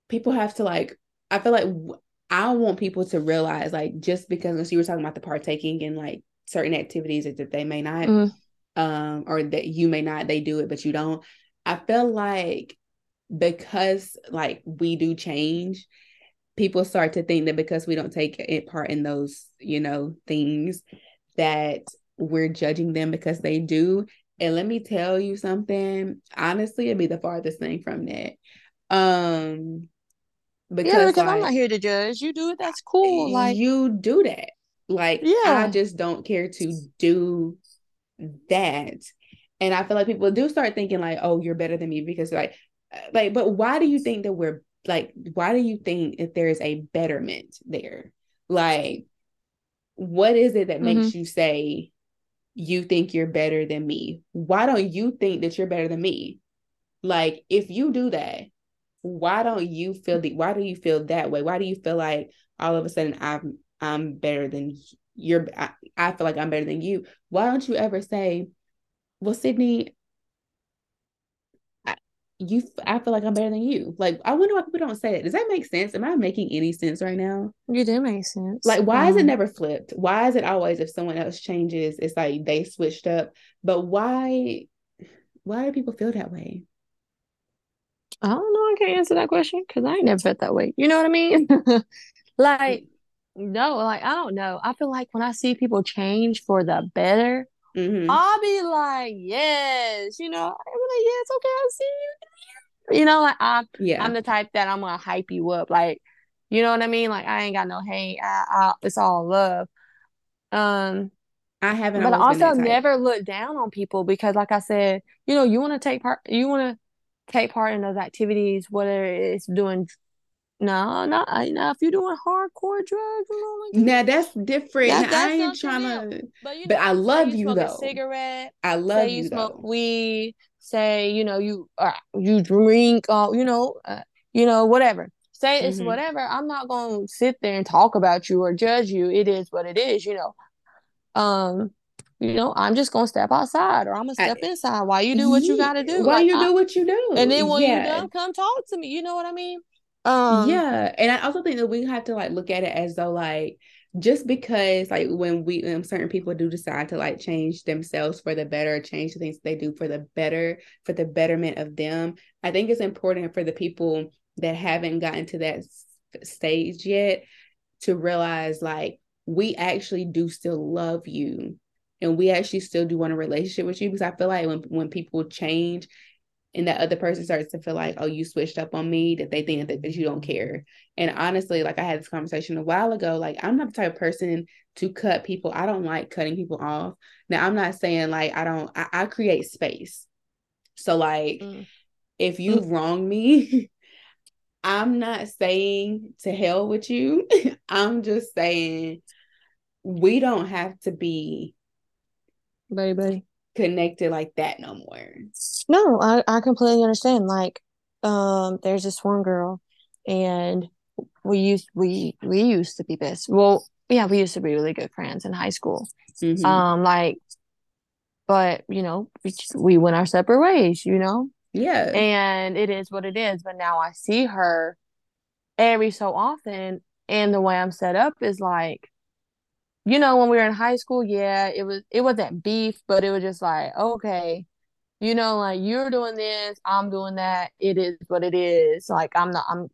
Speaker 1: people have to like i feel like i want people to realize like just because you were talking about the partaking in like certain activities that, they may not
Speaker 3: Mhm.
Speaker 1: um or that you may not they do it but you don't i feel like because like we do change people start to think that because we don't take it part in those you know things that we're judging them because they do and let me tell you something honestly it'd be the farthest thing from that um because,
Speaker 3: yeah, because I'm not here to judge. You do it, that's cool. Like,
Speaker 1: you do that like
Speaker 3: Yeah.
Speaker 1: i just don't care to do that and i feel like people do start thinking like oh you're better than me because like like but why do you think that we're like why do you think that there is a betterment there like what is it that makes mm-hmm. you say you think you're better than me? Why don't you think that you're better than me? Like, if you do that, why don't you feel the why do you feel that way? Why do you feel like all of a sudden I'm I'm better than you're I, I feel like I'm better than you? Why don't you ever say, Well, Cydni, you I feel like I'm better than you. Like I wonder why people don't say it. Does that make sense? Am I making any sense right now?
Speaker 3: You do make sense.
Speaker 1: Like why um, is it um, never flipped? Why is it always if someone else changes, it's like they switched up? But why why do people feel that way?
Speaker 3: I don't know. I can't answer that question because I ain't never felt that way. You know what I mean? like, no, like I don't know. I feel like when I see people change for the better, mm-hmm. I'll be like, yes, you know, I'll be like, yes, okay, I'll see you. You know, like I'm, yeah, I'm the type that I'm gonna hype you up, like, you know what I mean? Like I ain't got no hate. I, I, it's all love. Um,
Speaker 1: I haven't,
Speaker 3: but I also never look down on people because, like I said, you know, you want to take part, you want to take part in those activities, whether it's doing no, not now. If you're doing hardcore drugs,
Speaker 1: like now that's different. That, that's I ain't trying to, but, you know, but I love you, you though.
Speaker 3: cigarette.
Speaker 1: I love
Speaker 3: say you, you smoke though. weed. Say you know you uh, you drink. Uh, you know, uh, you know whatever. Say it's mm-hmm. whatever. I'm not gonna sit there and talk about you or judge you. It is what it is. You know. Um, you know, I'm just gonna step outside or I'm gonna step I, inside while you do what you gotta do.
Speaker 1: While like, you do I, what you do.
Speaker 3: And then when yeah. you're done, come talk to me. You know what I mean?
Speaker 1: Um Yeah. And I also think that we have to like look at it as though like just because like when we um, certain people do decide to like change themselves for the better change the things they do for the better for the betterment of them i think it's important for the people that haven't gotten to that stage yet to realize like we actually do still love you and we actually still do want a relationship with you because I feel like when when people change and that other person starts to feel like oh you switched up on me that they think that, that you don't care. And honestly like I had this conversation a while ago like I'm not the type of person to cut people. I don't like cutting people off. Now I'm not saying like I don't I, I create space. So like mm. if you mm. wrong me I'm not saying to hell with you. I'm just saying we don't have to be
Speaker 3: baby
Speaker 1: connected like that no more.
Speaker 3: No, I, I completely understand. Like, um, there's this one girl and we used we we used to be best. Well, yeah, we used to be really good friends in high school. Mm-hmm. Um, like, but you know, we just, we went our separate ways. You know.
Speaker 1: Yeah.
Speaker 3: And it is what it is. But now I see her every so often, and the way I'm set up is like you know, when we were in high school, yeah, it was it wasn't beef, but it was just like, okay, you know, like you're doing this, I'm doing that. It is what it is. Like I'm not I'm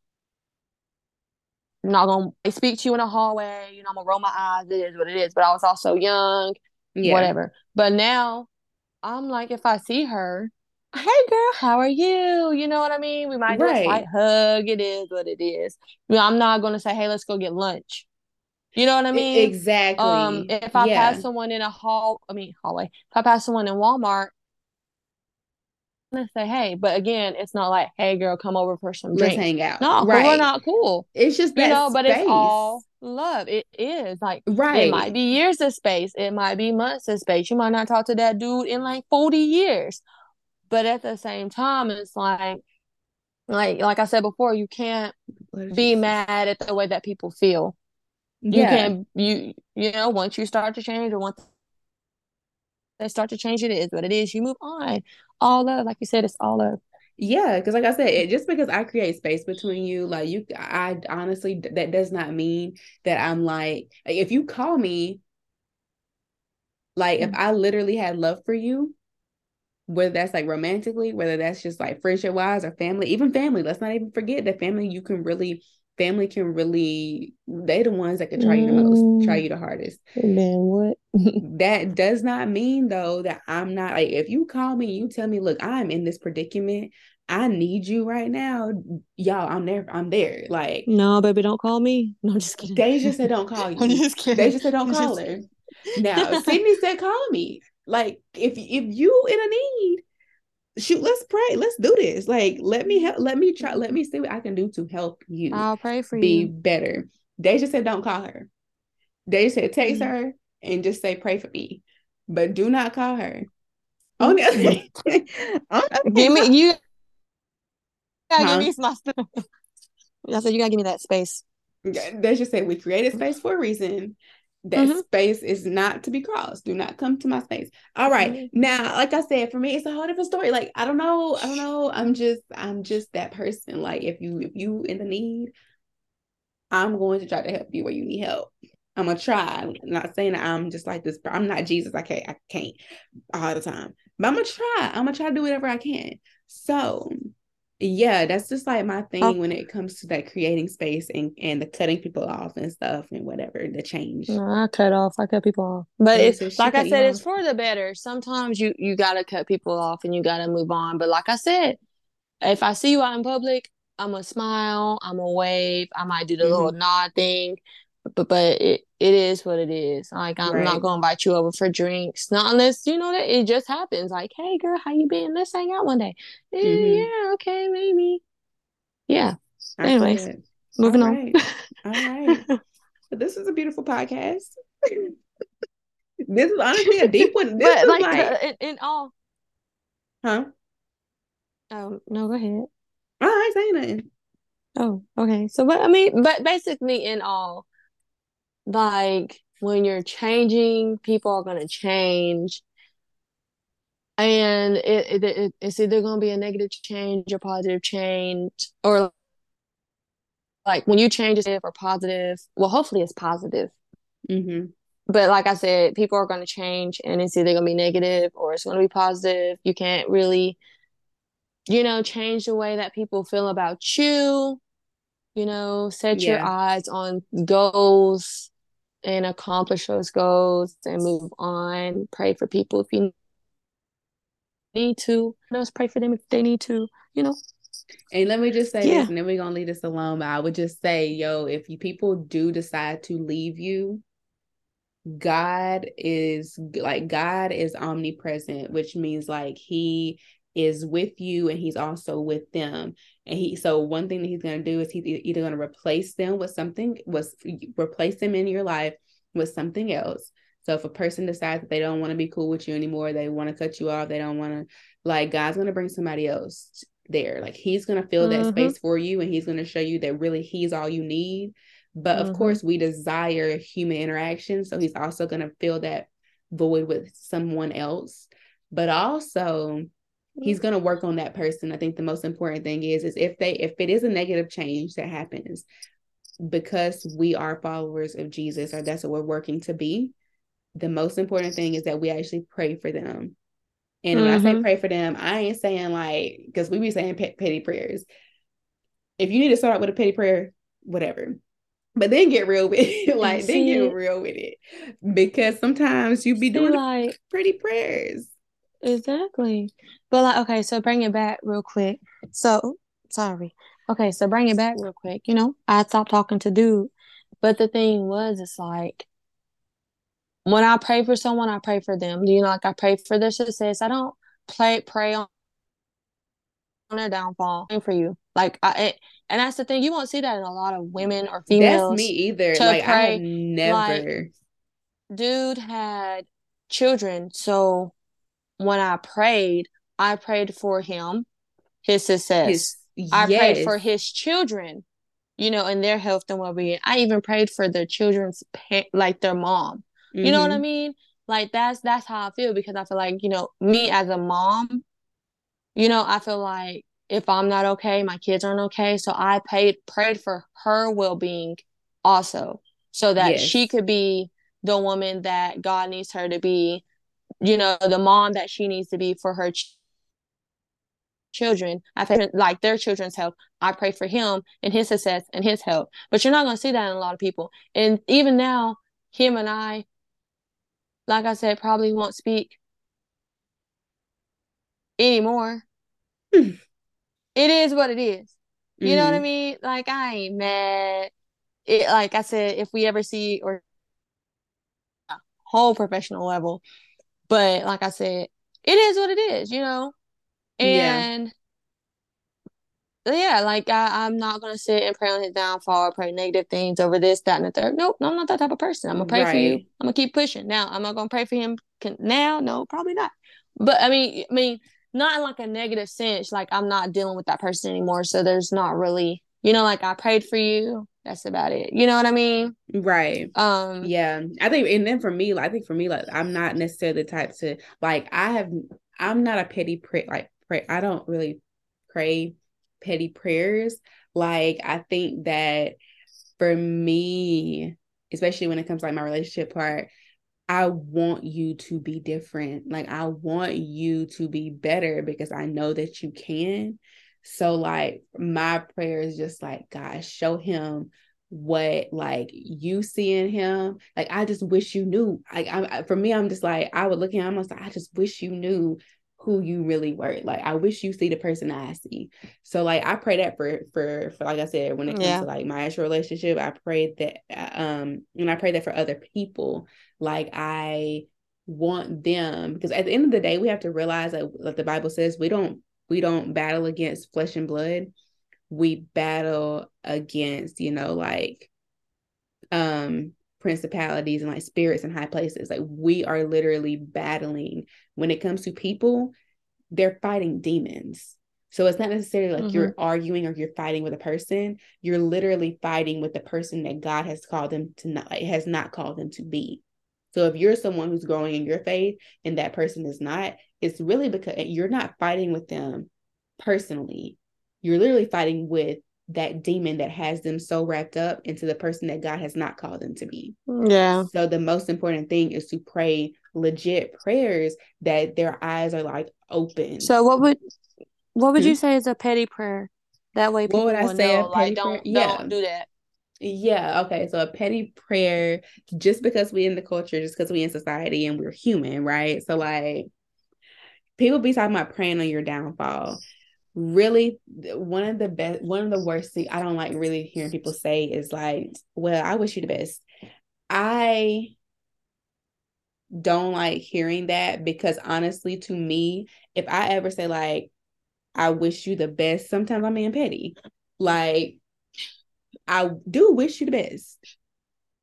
Speaker 3: not gonna speak to you in a hallway, you know, I'm gonna roll my eyes, it is what it is. But I was also young, yeah. whatever. But now I'm like, if I see her, hey girl, how are you? You know what I mean? We might right. do a slight hug. It is what it is. You know, I'm not gonna say, hey, let's go get lunch. You know what I mean?
Speaker 1: Exactly.
Speaker 3: Um, if I yeah. pass someone in a hall, I mean hallway. If I pass someone in Walmart, I'm gonna say hey, but again, it's not like hey girl, come over for some drinks.
Speaker 1: Let's hang out.
Speaker 3: No, right. we're not cool.
Speaker 1: It's just you know,
Speaker 3: but it's all love. It is like right. It might be years of space. It might be months of space. You might not talk to that dude in like forty years, but at the same time, it's like like like I said before, you can't be mad at the way that people feel you yeah. can you you know once you start to change or once they start to change it is what it is you move on all of like you said it's all of
Speaker 1: yeah because like i said it, just because i create space between you like you i honestly that does not mean that i'm like if you call me like mm-hmm. if i literally had love for you whether that's like romantically whether that's just like friendship wise or family even family let's not even forget that family you can really family can really they the ones that can try you the most mm. try you the hardest.
Speaker 3: Then what?
Speaker 1: That does not mean though that i'm not like if you call me you tell me look i'm in this predicament i need you right now y'all i'm there i'm there like
Speaker 3: no baby don't call me. No i'm just kidding.
Speaker 1: They just said don't call you.
Speaker 3: i'm just kidding.
Speaker 1: They just said don't call her. now Cydni said call me. Like if if you in a need shoot let's pray let's do this like let me help let me try let me see what i can do to help you
Speaker 3: i'll pray for you.
Speaker 1: be better they just said don't call her They said text
Speaker 3: Mhm.
Speaker 1: her and just say pray for me, but do not call her. On the other, on the other
Speaker 3: Give me you gotta
Speaker 1: Huh?
Speaker 3: give me some stuff. I said you gotta give me that space.
Speaker 1: they just say we created space for a reason. That
Speaker 3: Mhm.
Speaker 1: space is not to be crossed. Do not come to my space. All right.
Speaker 3: Mhm.
Speaker 1: Now, like I said, for me, it's a whole different story. Like, I don't know. I don't know. I'm just, I'm just that person. Like, if you, if you in the need, I'm going to try to help you where you need help. I'm gonna try. I'm not saying that I'm just like this. I'm not Jesus. I can't. I can't all the time. But I'm gonna try. I'm gonna try to do whatever I can. So, yeah, that's just like my thing
Speaker 3: Oh.
Speaker 1: when it comes to that creating space and and the cutting people off and stuff and whatever the change.
Speaker 3: No, I cut off. I cut people off. But
Speaker 1: Yeah,
Speaker 3: it's
Speaker 1: so
Speaker 3: like I said, it's for the better. Sometimes you you gotta cut people off and you gotta move on. But like I said, if I see you out in public, I'm gonna smile, I'm gonna wave, I might do the little
Speaker 1: Mm-hmm.
Speaker 3: nod thing. But but it, it is what it is. Like I'm
Speaker 1: Right.
Speaker 3: not gonna invite you over for drinks. Not unless you know that it just happens. Like, hey girl, how you been? Let's hang out one day. Eh,
Speaker 1: Mhm.
Speaker 3: Yeah, okay, maybe. Yeah.
Speaker 1: I
Speaker 3: Anyways, moving
Speaker 1: All
Speaker 3: on.
Speaker 1: right. All right. But this is a beautiful podcast. this is honestly a deep one. This
Speaker 3: but
Speaker 1: is
Speaker 3: like,
Speaker 1: like,
Speaker 3: the, in, in all
Speaker 1: huh?
Speaker 3: oh no, go ahead.
Speaker 1: I ain't saying nothing.
Speaker 3: Oh, okay. So, but I mean, but basically, in all, like when you're changing, people are gonna change, and it, it, it it's either gonna be a negative change or positive change, or like when you change negative or positive. Well, hopefully it's positive.
Speaker 1: Mm-hmm.
Speaker 3: But like I said, people are gonna change, and it's either gonna be negative or it's gonna be positive. You can't really, you know, change the way that people feel about you. You know, set your eyes on goals and accomplish those goals and move on. Pray for people if you need to. Let's pray for them if they need to. You know.
Speaker 1: And let me just say
Speaker 3: Yeah.
Speaker 1: this, and then we're gonna leave this alone. But I would just say, yo, if you people do decide to leave you, God is like God is omnipresent, which means like He is with you and He's also with them. And He so one thing that He's gonna do is He's either gonna replace them with something, was replace them in your life with something else. So if a person decides that they don't want to be cool with you anymore, they want to cut you off, they don't want to like God's gonna bring somebody else there. Like He's gonna fill that
Speaker 3: Mhm.
Speaker 1: space for you, and He's gonna show you that really He's all you need. But of
Speaker 3: Mhm.
Speaker 1: course, we desire human interaction, so He's also gonna fill that void with someone else. But also, He's gonna work on that person. I think the most important thing is is if they if it is a negative change that happens because we are followers of Jesus or that's what we're working to be, the most important thing is that we actually pray for them. And when I say
Speaker 3: Mhm.
Speaker 1: pray for them, I ain't saying like because we be saying pe- petty prayers. If you need to start out with a petty prayer, whatever. But then get real with it. like then get real with it. Because sometimes you be doing
Speaker 3: like
Speaker 1: pretty prayers.
Speaker 3: Exactly. But like, okay, so bring it back real quick. So, sorry. Okay, so bring it back real quick. You know, I stopped talking to dude. But the thing was, it's like when I pray for someone, I pray for them. You know, like I pray for their success. I don't play pray on on their downfall. Pray for you. Like I it, and that's the thing. You won't see that in a lot of women or females.
Speaker 1: That's me either.
Speaker 3: to
Speaker 1: Like I have
Speaker 3: pray,
Speaker 1: never
Speaker 3: dude had children. So when I prayed, I prayed for him, his success.
Speaker 1: his
Speaker 3: I prayed for his children, you know, and their health and well being. I even prayed for their children's pa- like their mom. You know what I
Speaker 1: Mhm.
Speaker 3: mean? Like that's that's how I feel because I feel like, you know, me as a mom, you know, I feel like if I'm not okay, my kids aren't okay. So I paid prayed for her well being also. So that she could be the woman that God needs her to be, you know, the mom that she needs to be for her ch- children. I pray like their children's health. I pray for him and his success and his health. But you're not gonna see that in a lot of people. And even now, him and I, like I said, probably won't speak anymore.
Speaker 1: Hmm.
Speaker 3: It is what it is. You know what I
Speaker 1: Mhm.
Speaker 3: mean? Like I ain't mad. It like I said, if we ever see or a whole professional level, but like I said, it is what it is, you know. And yeah, like I, I'm not gonna sit and pray on his downfall pray negative things over this, that, and the third. Nope, no, I'm not that type of person. I'm gonna pray for you. I'm gonna keep pushing. Now, am I gonna pray for him can, now? No, probably not. But I mean, I mean, not in like a negative sense. Like I'm not dealing with that person anymore, so there's not really, you know, like I prayed for you. That's about it. You know what I mean?
Speaker 1: Right.
Speaker 3: Um,
Speaker 1: Yeah. I think and then for me, like I think for me, like I'm not necessarily the type to like I have I'm not a petty pray like pray I don't really pray petty prayers. Like I think that for me, especially when it comes to like my relationship part, I want you to be different. Like I want you to be better because I know that you can. So like my prayer is just like God, show him what like you see in him. Like I just wish you knew. Like I, for me, I'm just like I would look at him. I'm like I just wish you knew who you really were. Like I wish you see the person I see. So like I pray that for for for like I said when it comes
Speaker 3: Yeah.
Speaker 1: to like my actual relationship, I pray that um and I pray that for other people. Like I want them because at the end of the day we have to realize that like the Bible says we don't we don't battle against flesh and blood. We battle against, you know, like um principalities and like spirits in high places. Like we are literally battling when it comes to people, they're fighting demons. So it's not necessarily like you're arguing or you're fighting with a person. You're literally fighting with the person that God has called them to not like, has not called them to be. So if you're someone who's growing in your faith and that person is not, it's really because you're not fighting with them personally. You're literally fighting with that demon that has them so wrapped up into the person that God has not called them to be.
Speaker 3: yeah.
Speaker 1: So the most important thing is to pray legit prayers that their eyes are like open.
Speaker 3: So what would what would
Speaker 1: Hmm?
Speaker 3: you say is a petty prayer? That way
Speaker 1: What
Speaker 3: people
Speaker 1: would I say a
Speaker 3: know, like don't?
Speaker 1: Yeah.
Speaker 3: don't do that.
Speaker 1: Yeah, okay. So a petty prayer, just because we in the culture, just because we in society and we're human, right? So like people be talking about praying on your downfall. Really, one of the best, one of the worst thing I don't like really hearing people say is like, well, I wish you the best. I don't like hearing that because honestly, to me, if I ever say like, I wish you the best, sometimes I'm being petty. Like, I do wish you the best,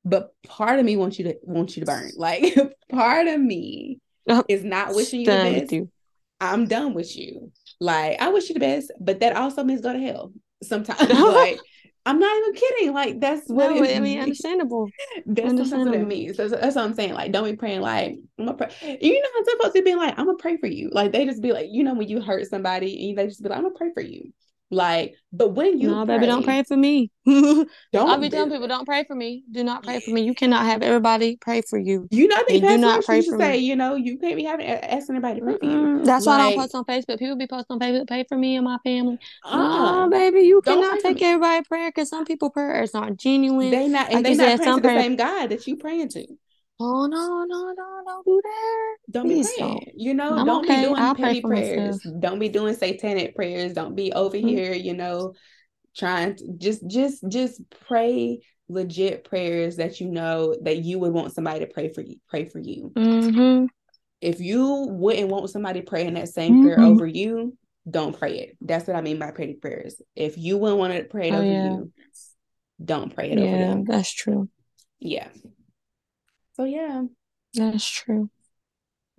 Speaker 1: but part of me wants you to wants you to burn. Like, part of me is not wishing you the best.
Speaker 3: you.
Speaker 1: I'm done with you. Like, I wish you the best, but that also means go to hell sometimes. like, I'm not even kidding. Like, that's what
Speaker 3: No,
Speaker 1: it
Speaker 3: I mean understandable.
Speaker 1: that's sometimes what it means. So that's what I'm saying. Like, don't be praying like I'm gonna pray. You know how some folks be like, I'm gonna pray for you. Like they just be like, you know, when you hurt somebody and they just be like, I'm gonna pray for you. Like, but when you
Speaker 3: no, baby, don't pray for me.
Speaker 1: don't
Speaker 3: I'll be telling people, don't pray for me. Do not pray for me. You cannot have everybody pray for you.
Speaker 1: You know,
Speaker 3: You do not pray for me.
Speaker 1: say, you know, you can't be having asking anybody to pray for you.
Speaker 3: That's why I don't post on Facebook. People be posting on Facebook, pray for me and my family.
Speaker 1: uh,
Speaker 3: No, baby, you cannot take
Speaker 1: me.
Speaker 3: everybody prayer because some people prayers aren't genuine.
Speaker 1: They not
Speaker 3: Like
Speaker 1: and they not
Speaker 3: said,
Speaker 1: praying to the
Speaker 3: prayer.
Speaker 1: same God that you praying to.
Speaker 3: Oh no, no, no, don't do that.
Speaker 1: Don't be
Speaker 3: Please
Speaker 1: praying.
Speaker 3: don't.
Speaker 1: You know,
Speaker 3: I'm
Speaker 1: don't be doing
Speaker 3: I'll
Speaker 1: petty
Speaker 3: for
Speaker 1: prayers.
Speaker 3: myself.
Speaker 1: Don't be doing satanic prayers. Don't be over
Speaker 3: Mm.
Speaker 1: here, you know, trying to just just just pray legit prayers that you know that you would want somebody to pray for you pray for you.
Speaker 3: Mm-hmm.
Speaker 1: If you wouldn't want somebody praying that same prayer
Speaker 3: Mm-hmm.
Speaker 1: over you, don't pray it. That's what I mean by petty prayers. If you wouldn't want to pray it
Speaker 3: Oh
Speaker 1: over
Speaker 3: yeah,
Speaker 1: you, don't pray it over them.
Speaker 3: that's true.
Speaker 1: Yeah. So yeah.
Speaker 3: That's true.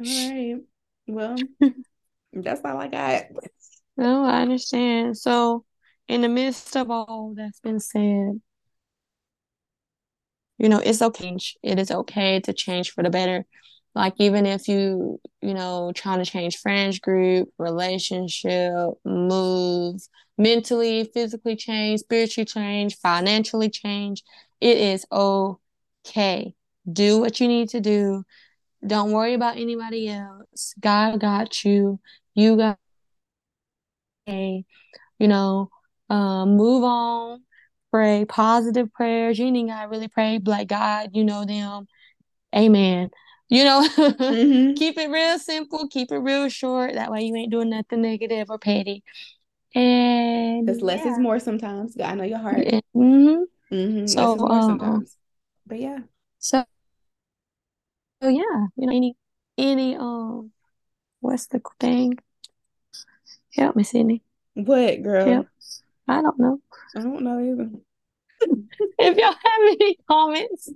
Speaker 1: All right. Well, that's all I got.
Speaker 3: No, I understand. So, in the midst of all that's been said, you know, it's okay. It is okay to change for the better. Like even if you, you know, trying to change friends group, relationship, move, mentally, physically change, spiritually change, financially change, it is okay. Do what you need to do. Don't worry about anybody else. God got you. You got okay. You know, um, move on. Pray positive prayers. You ain't gotta really pray, like God, you know them. Amen. You know,
Speaker 1: Mhm.
Speaker 3: keep it real simple, keep it real short. That way you ain't doing nothing negative or petty. And
Speaker 1: Because less is more sometimes. I know your heart.
Speaker 3: Yeah. hmm
Speaker 1: hmm Less
Speaker 3: So,
Speaker 1: is more
Speaker 3: um,
Speaker 1: sometimes. But yeah.
Speaker 3: so, so yeah, you know, any, any, um, what's the thing? Help me, Cydni.
Speaker 1: What, girl?
Speaker 3: Help. I don't know.
Speaker 1: I don't know either.
Speaker 3: If y'all have any comments,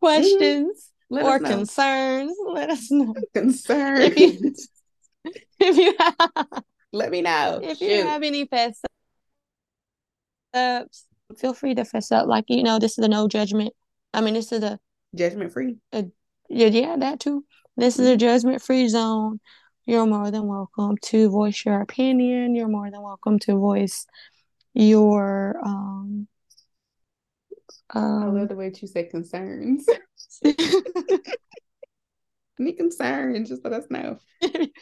Speaker 3: questions,
Speaker 1: Let
Speaker 3: or concerns, let us know.
Speaker 1: Concerns.
Speaker 3: If you if you have
Speaker 1: Let me know.
Speaker 3: if you have any fess ups, feel free to fess up. Like you know, this is a no judgment. I mean, this is a
Speaker 1: judgment free.
Speaker 3: yeah, yeah, that too. This is a judgment free zone. You're more than welcome to voice your opinion. You're more than welcome to voice your um
Speaker 1: I love
Speaker 3: um
Speaker 1: the way you say concerns. Any concerns? Just let us know.
Speaker 3: concerns,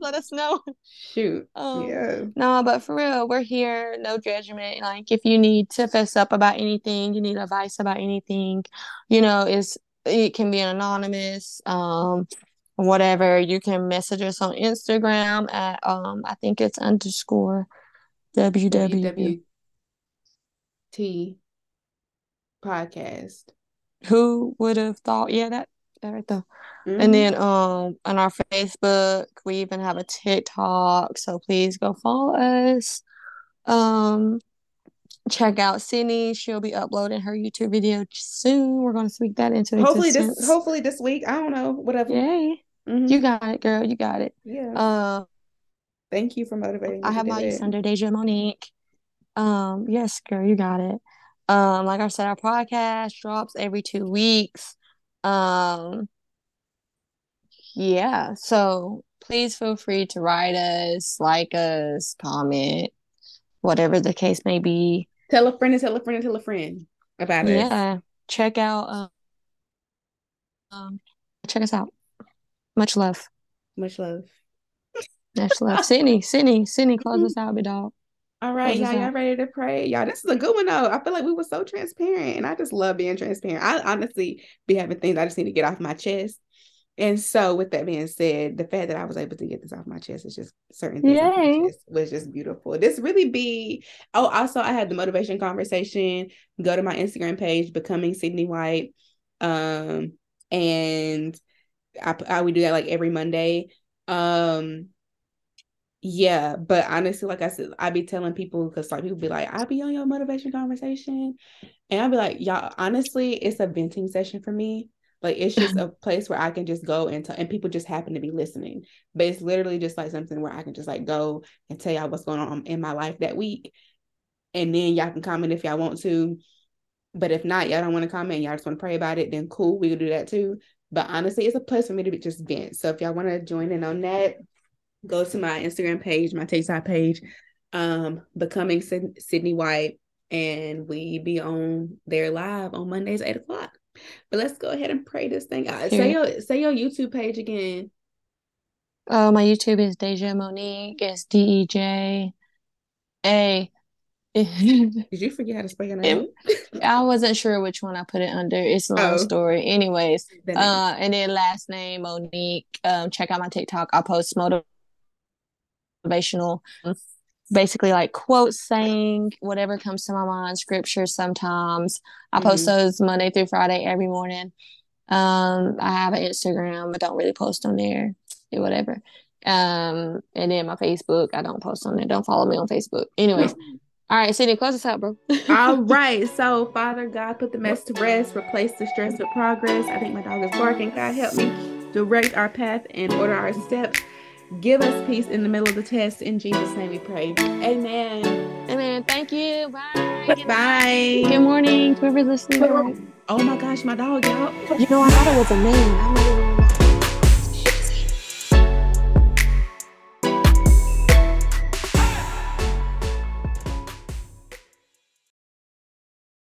Speaker 3: let us know.
Speaker 1: Shoot.
Speaker 3: Um,
Speaker 1: yeah.
Speaker 3: No, but for real, we're here, no judgment. Like if you need to fess up about anything, you need advice about anything, you know, it's it can be an anonymous, um, whatever. You can message us on Instagram at um I think it's underscore.
Speaker 1: WWT podcast.
Speaker 3: Who would have thought? Yeah, that that right there.
Speaker 1: Mhm.
Speaker 3: And then um on our Facebook, we even have a TikTok, so please go follow us. Um check out Cydni. She'll be uploading her YouTube video soon. We're gonna speak that into
Speaker 1: hopefully
Speaker 3: existence.
Speaker 1: this hopefully this week. I don't know. Whatever.
Speaker 3: Yay.
Speaker 1: Mhm.
Speaker 3: You got it, girl. You got it.
Speaker 1: yeah.
Speaker 3: Um
Speaker 1: Thank you for motivating me.
Speaker 3: I have my. East Under Deja Monique. Um, yes, girl, you got it. Um, like I said, our podcast drops every two weeks. Um, yeah, so please feel free to write us, like us, comment, whatever the case may be.
Speaker 1: Tell a friend and tell a friend and tell a friend about it.
Speaker 3: Yeah, check out um, um check us out. Much love.
Speaker 1: Much love.
Speaker 3: Much love. Cydni, Cydni, Cydni, close us out, big dog.
Speaker 1: All right, y'all, y'all ready to pray? Y'all, this is a good one though. I feel like we were so transparent, and I just love being transparent. I honestly be having things I just need to get off my chest. And so, with that being said, the fact that I was able to get this off my chest is just certain things
Speaker 3: Yay.
Speaker 1: was just beautiful. This really be. Oh, also, I had the motivation conversation. Go to my Instagram page, becoming Cydni White, um, and I I would do that like every Monday. Um, yeah, but honestly, like I said, I be telling people because like people be like, I'll be on your motivation conversation. And I'll be like, y'all, honestly, it's a venting session for me. Like it's just a place where I can just go and tell and people just happen to be listening. But it's literally just like something where I can just like go and tell y'all what's going on in my life that week. And then y'all can comment if y'all want to. But if not, y'all don't want to comment, y'all just want to pray about it, then cool, we can do that too. But honestly, it's a place for me to be just vent. So if y'all want to join in on that, go to my Instagram page, my TikTok page, um, becoming Cydni White, and we be on there live on Mondays, eight o'clock. But let's go ahead and pray this thing out. Say your say your YouTube page again.
Speaker 3: Uh, my YouTube is Deja Monique. It's D E J A.
Speaker 1: Did you forget how to spell your name?
Speaker 3: I wasn't sure which one I put it under. It's a long
Speaker 1: Oh.
Speaker 3: story. Anyways, uh, and then last name Monique. Um, check out my TikTok. I post motivational, basically like quotes saying whatever comes to my mind, scripture sometimes. I post those Monday through Friday every morning. Um, I have an Instagram, but don't really post on there. Do whatever. Um, and then my Facebook, I don't post on there. Don't follow me on Facebook. Anyways, all right, Cydni, close us out, bro.
Speaker 1: All right. So, Father God, put the mess to rest, replace the stress with progress. I think my dog is barking. God, help me direct our path and order our steps. Give us peace in the middle of the test. In Jesus' name we pray. Amen.
Speaker 3: Amen. Thank you. Bye. Good night.
Speaker 1: Bye.
Speaker 3: Good morning to whoever's listening.
Speaker 1: Oh my gosh, my dog, y'all.
Speaker 3: You know, I thought it was a man. I really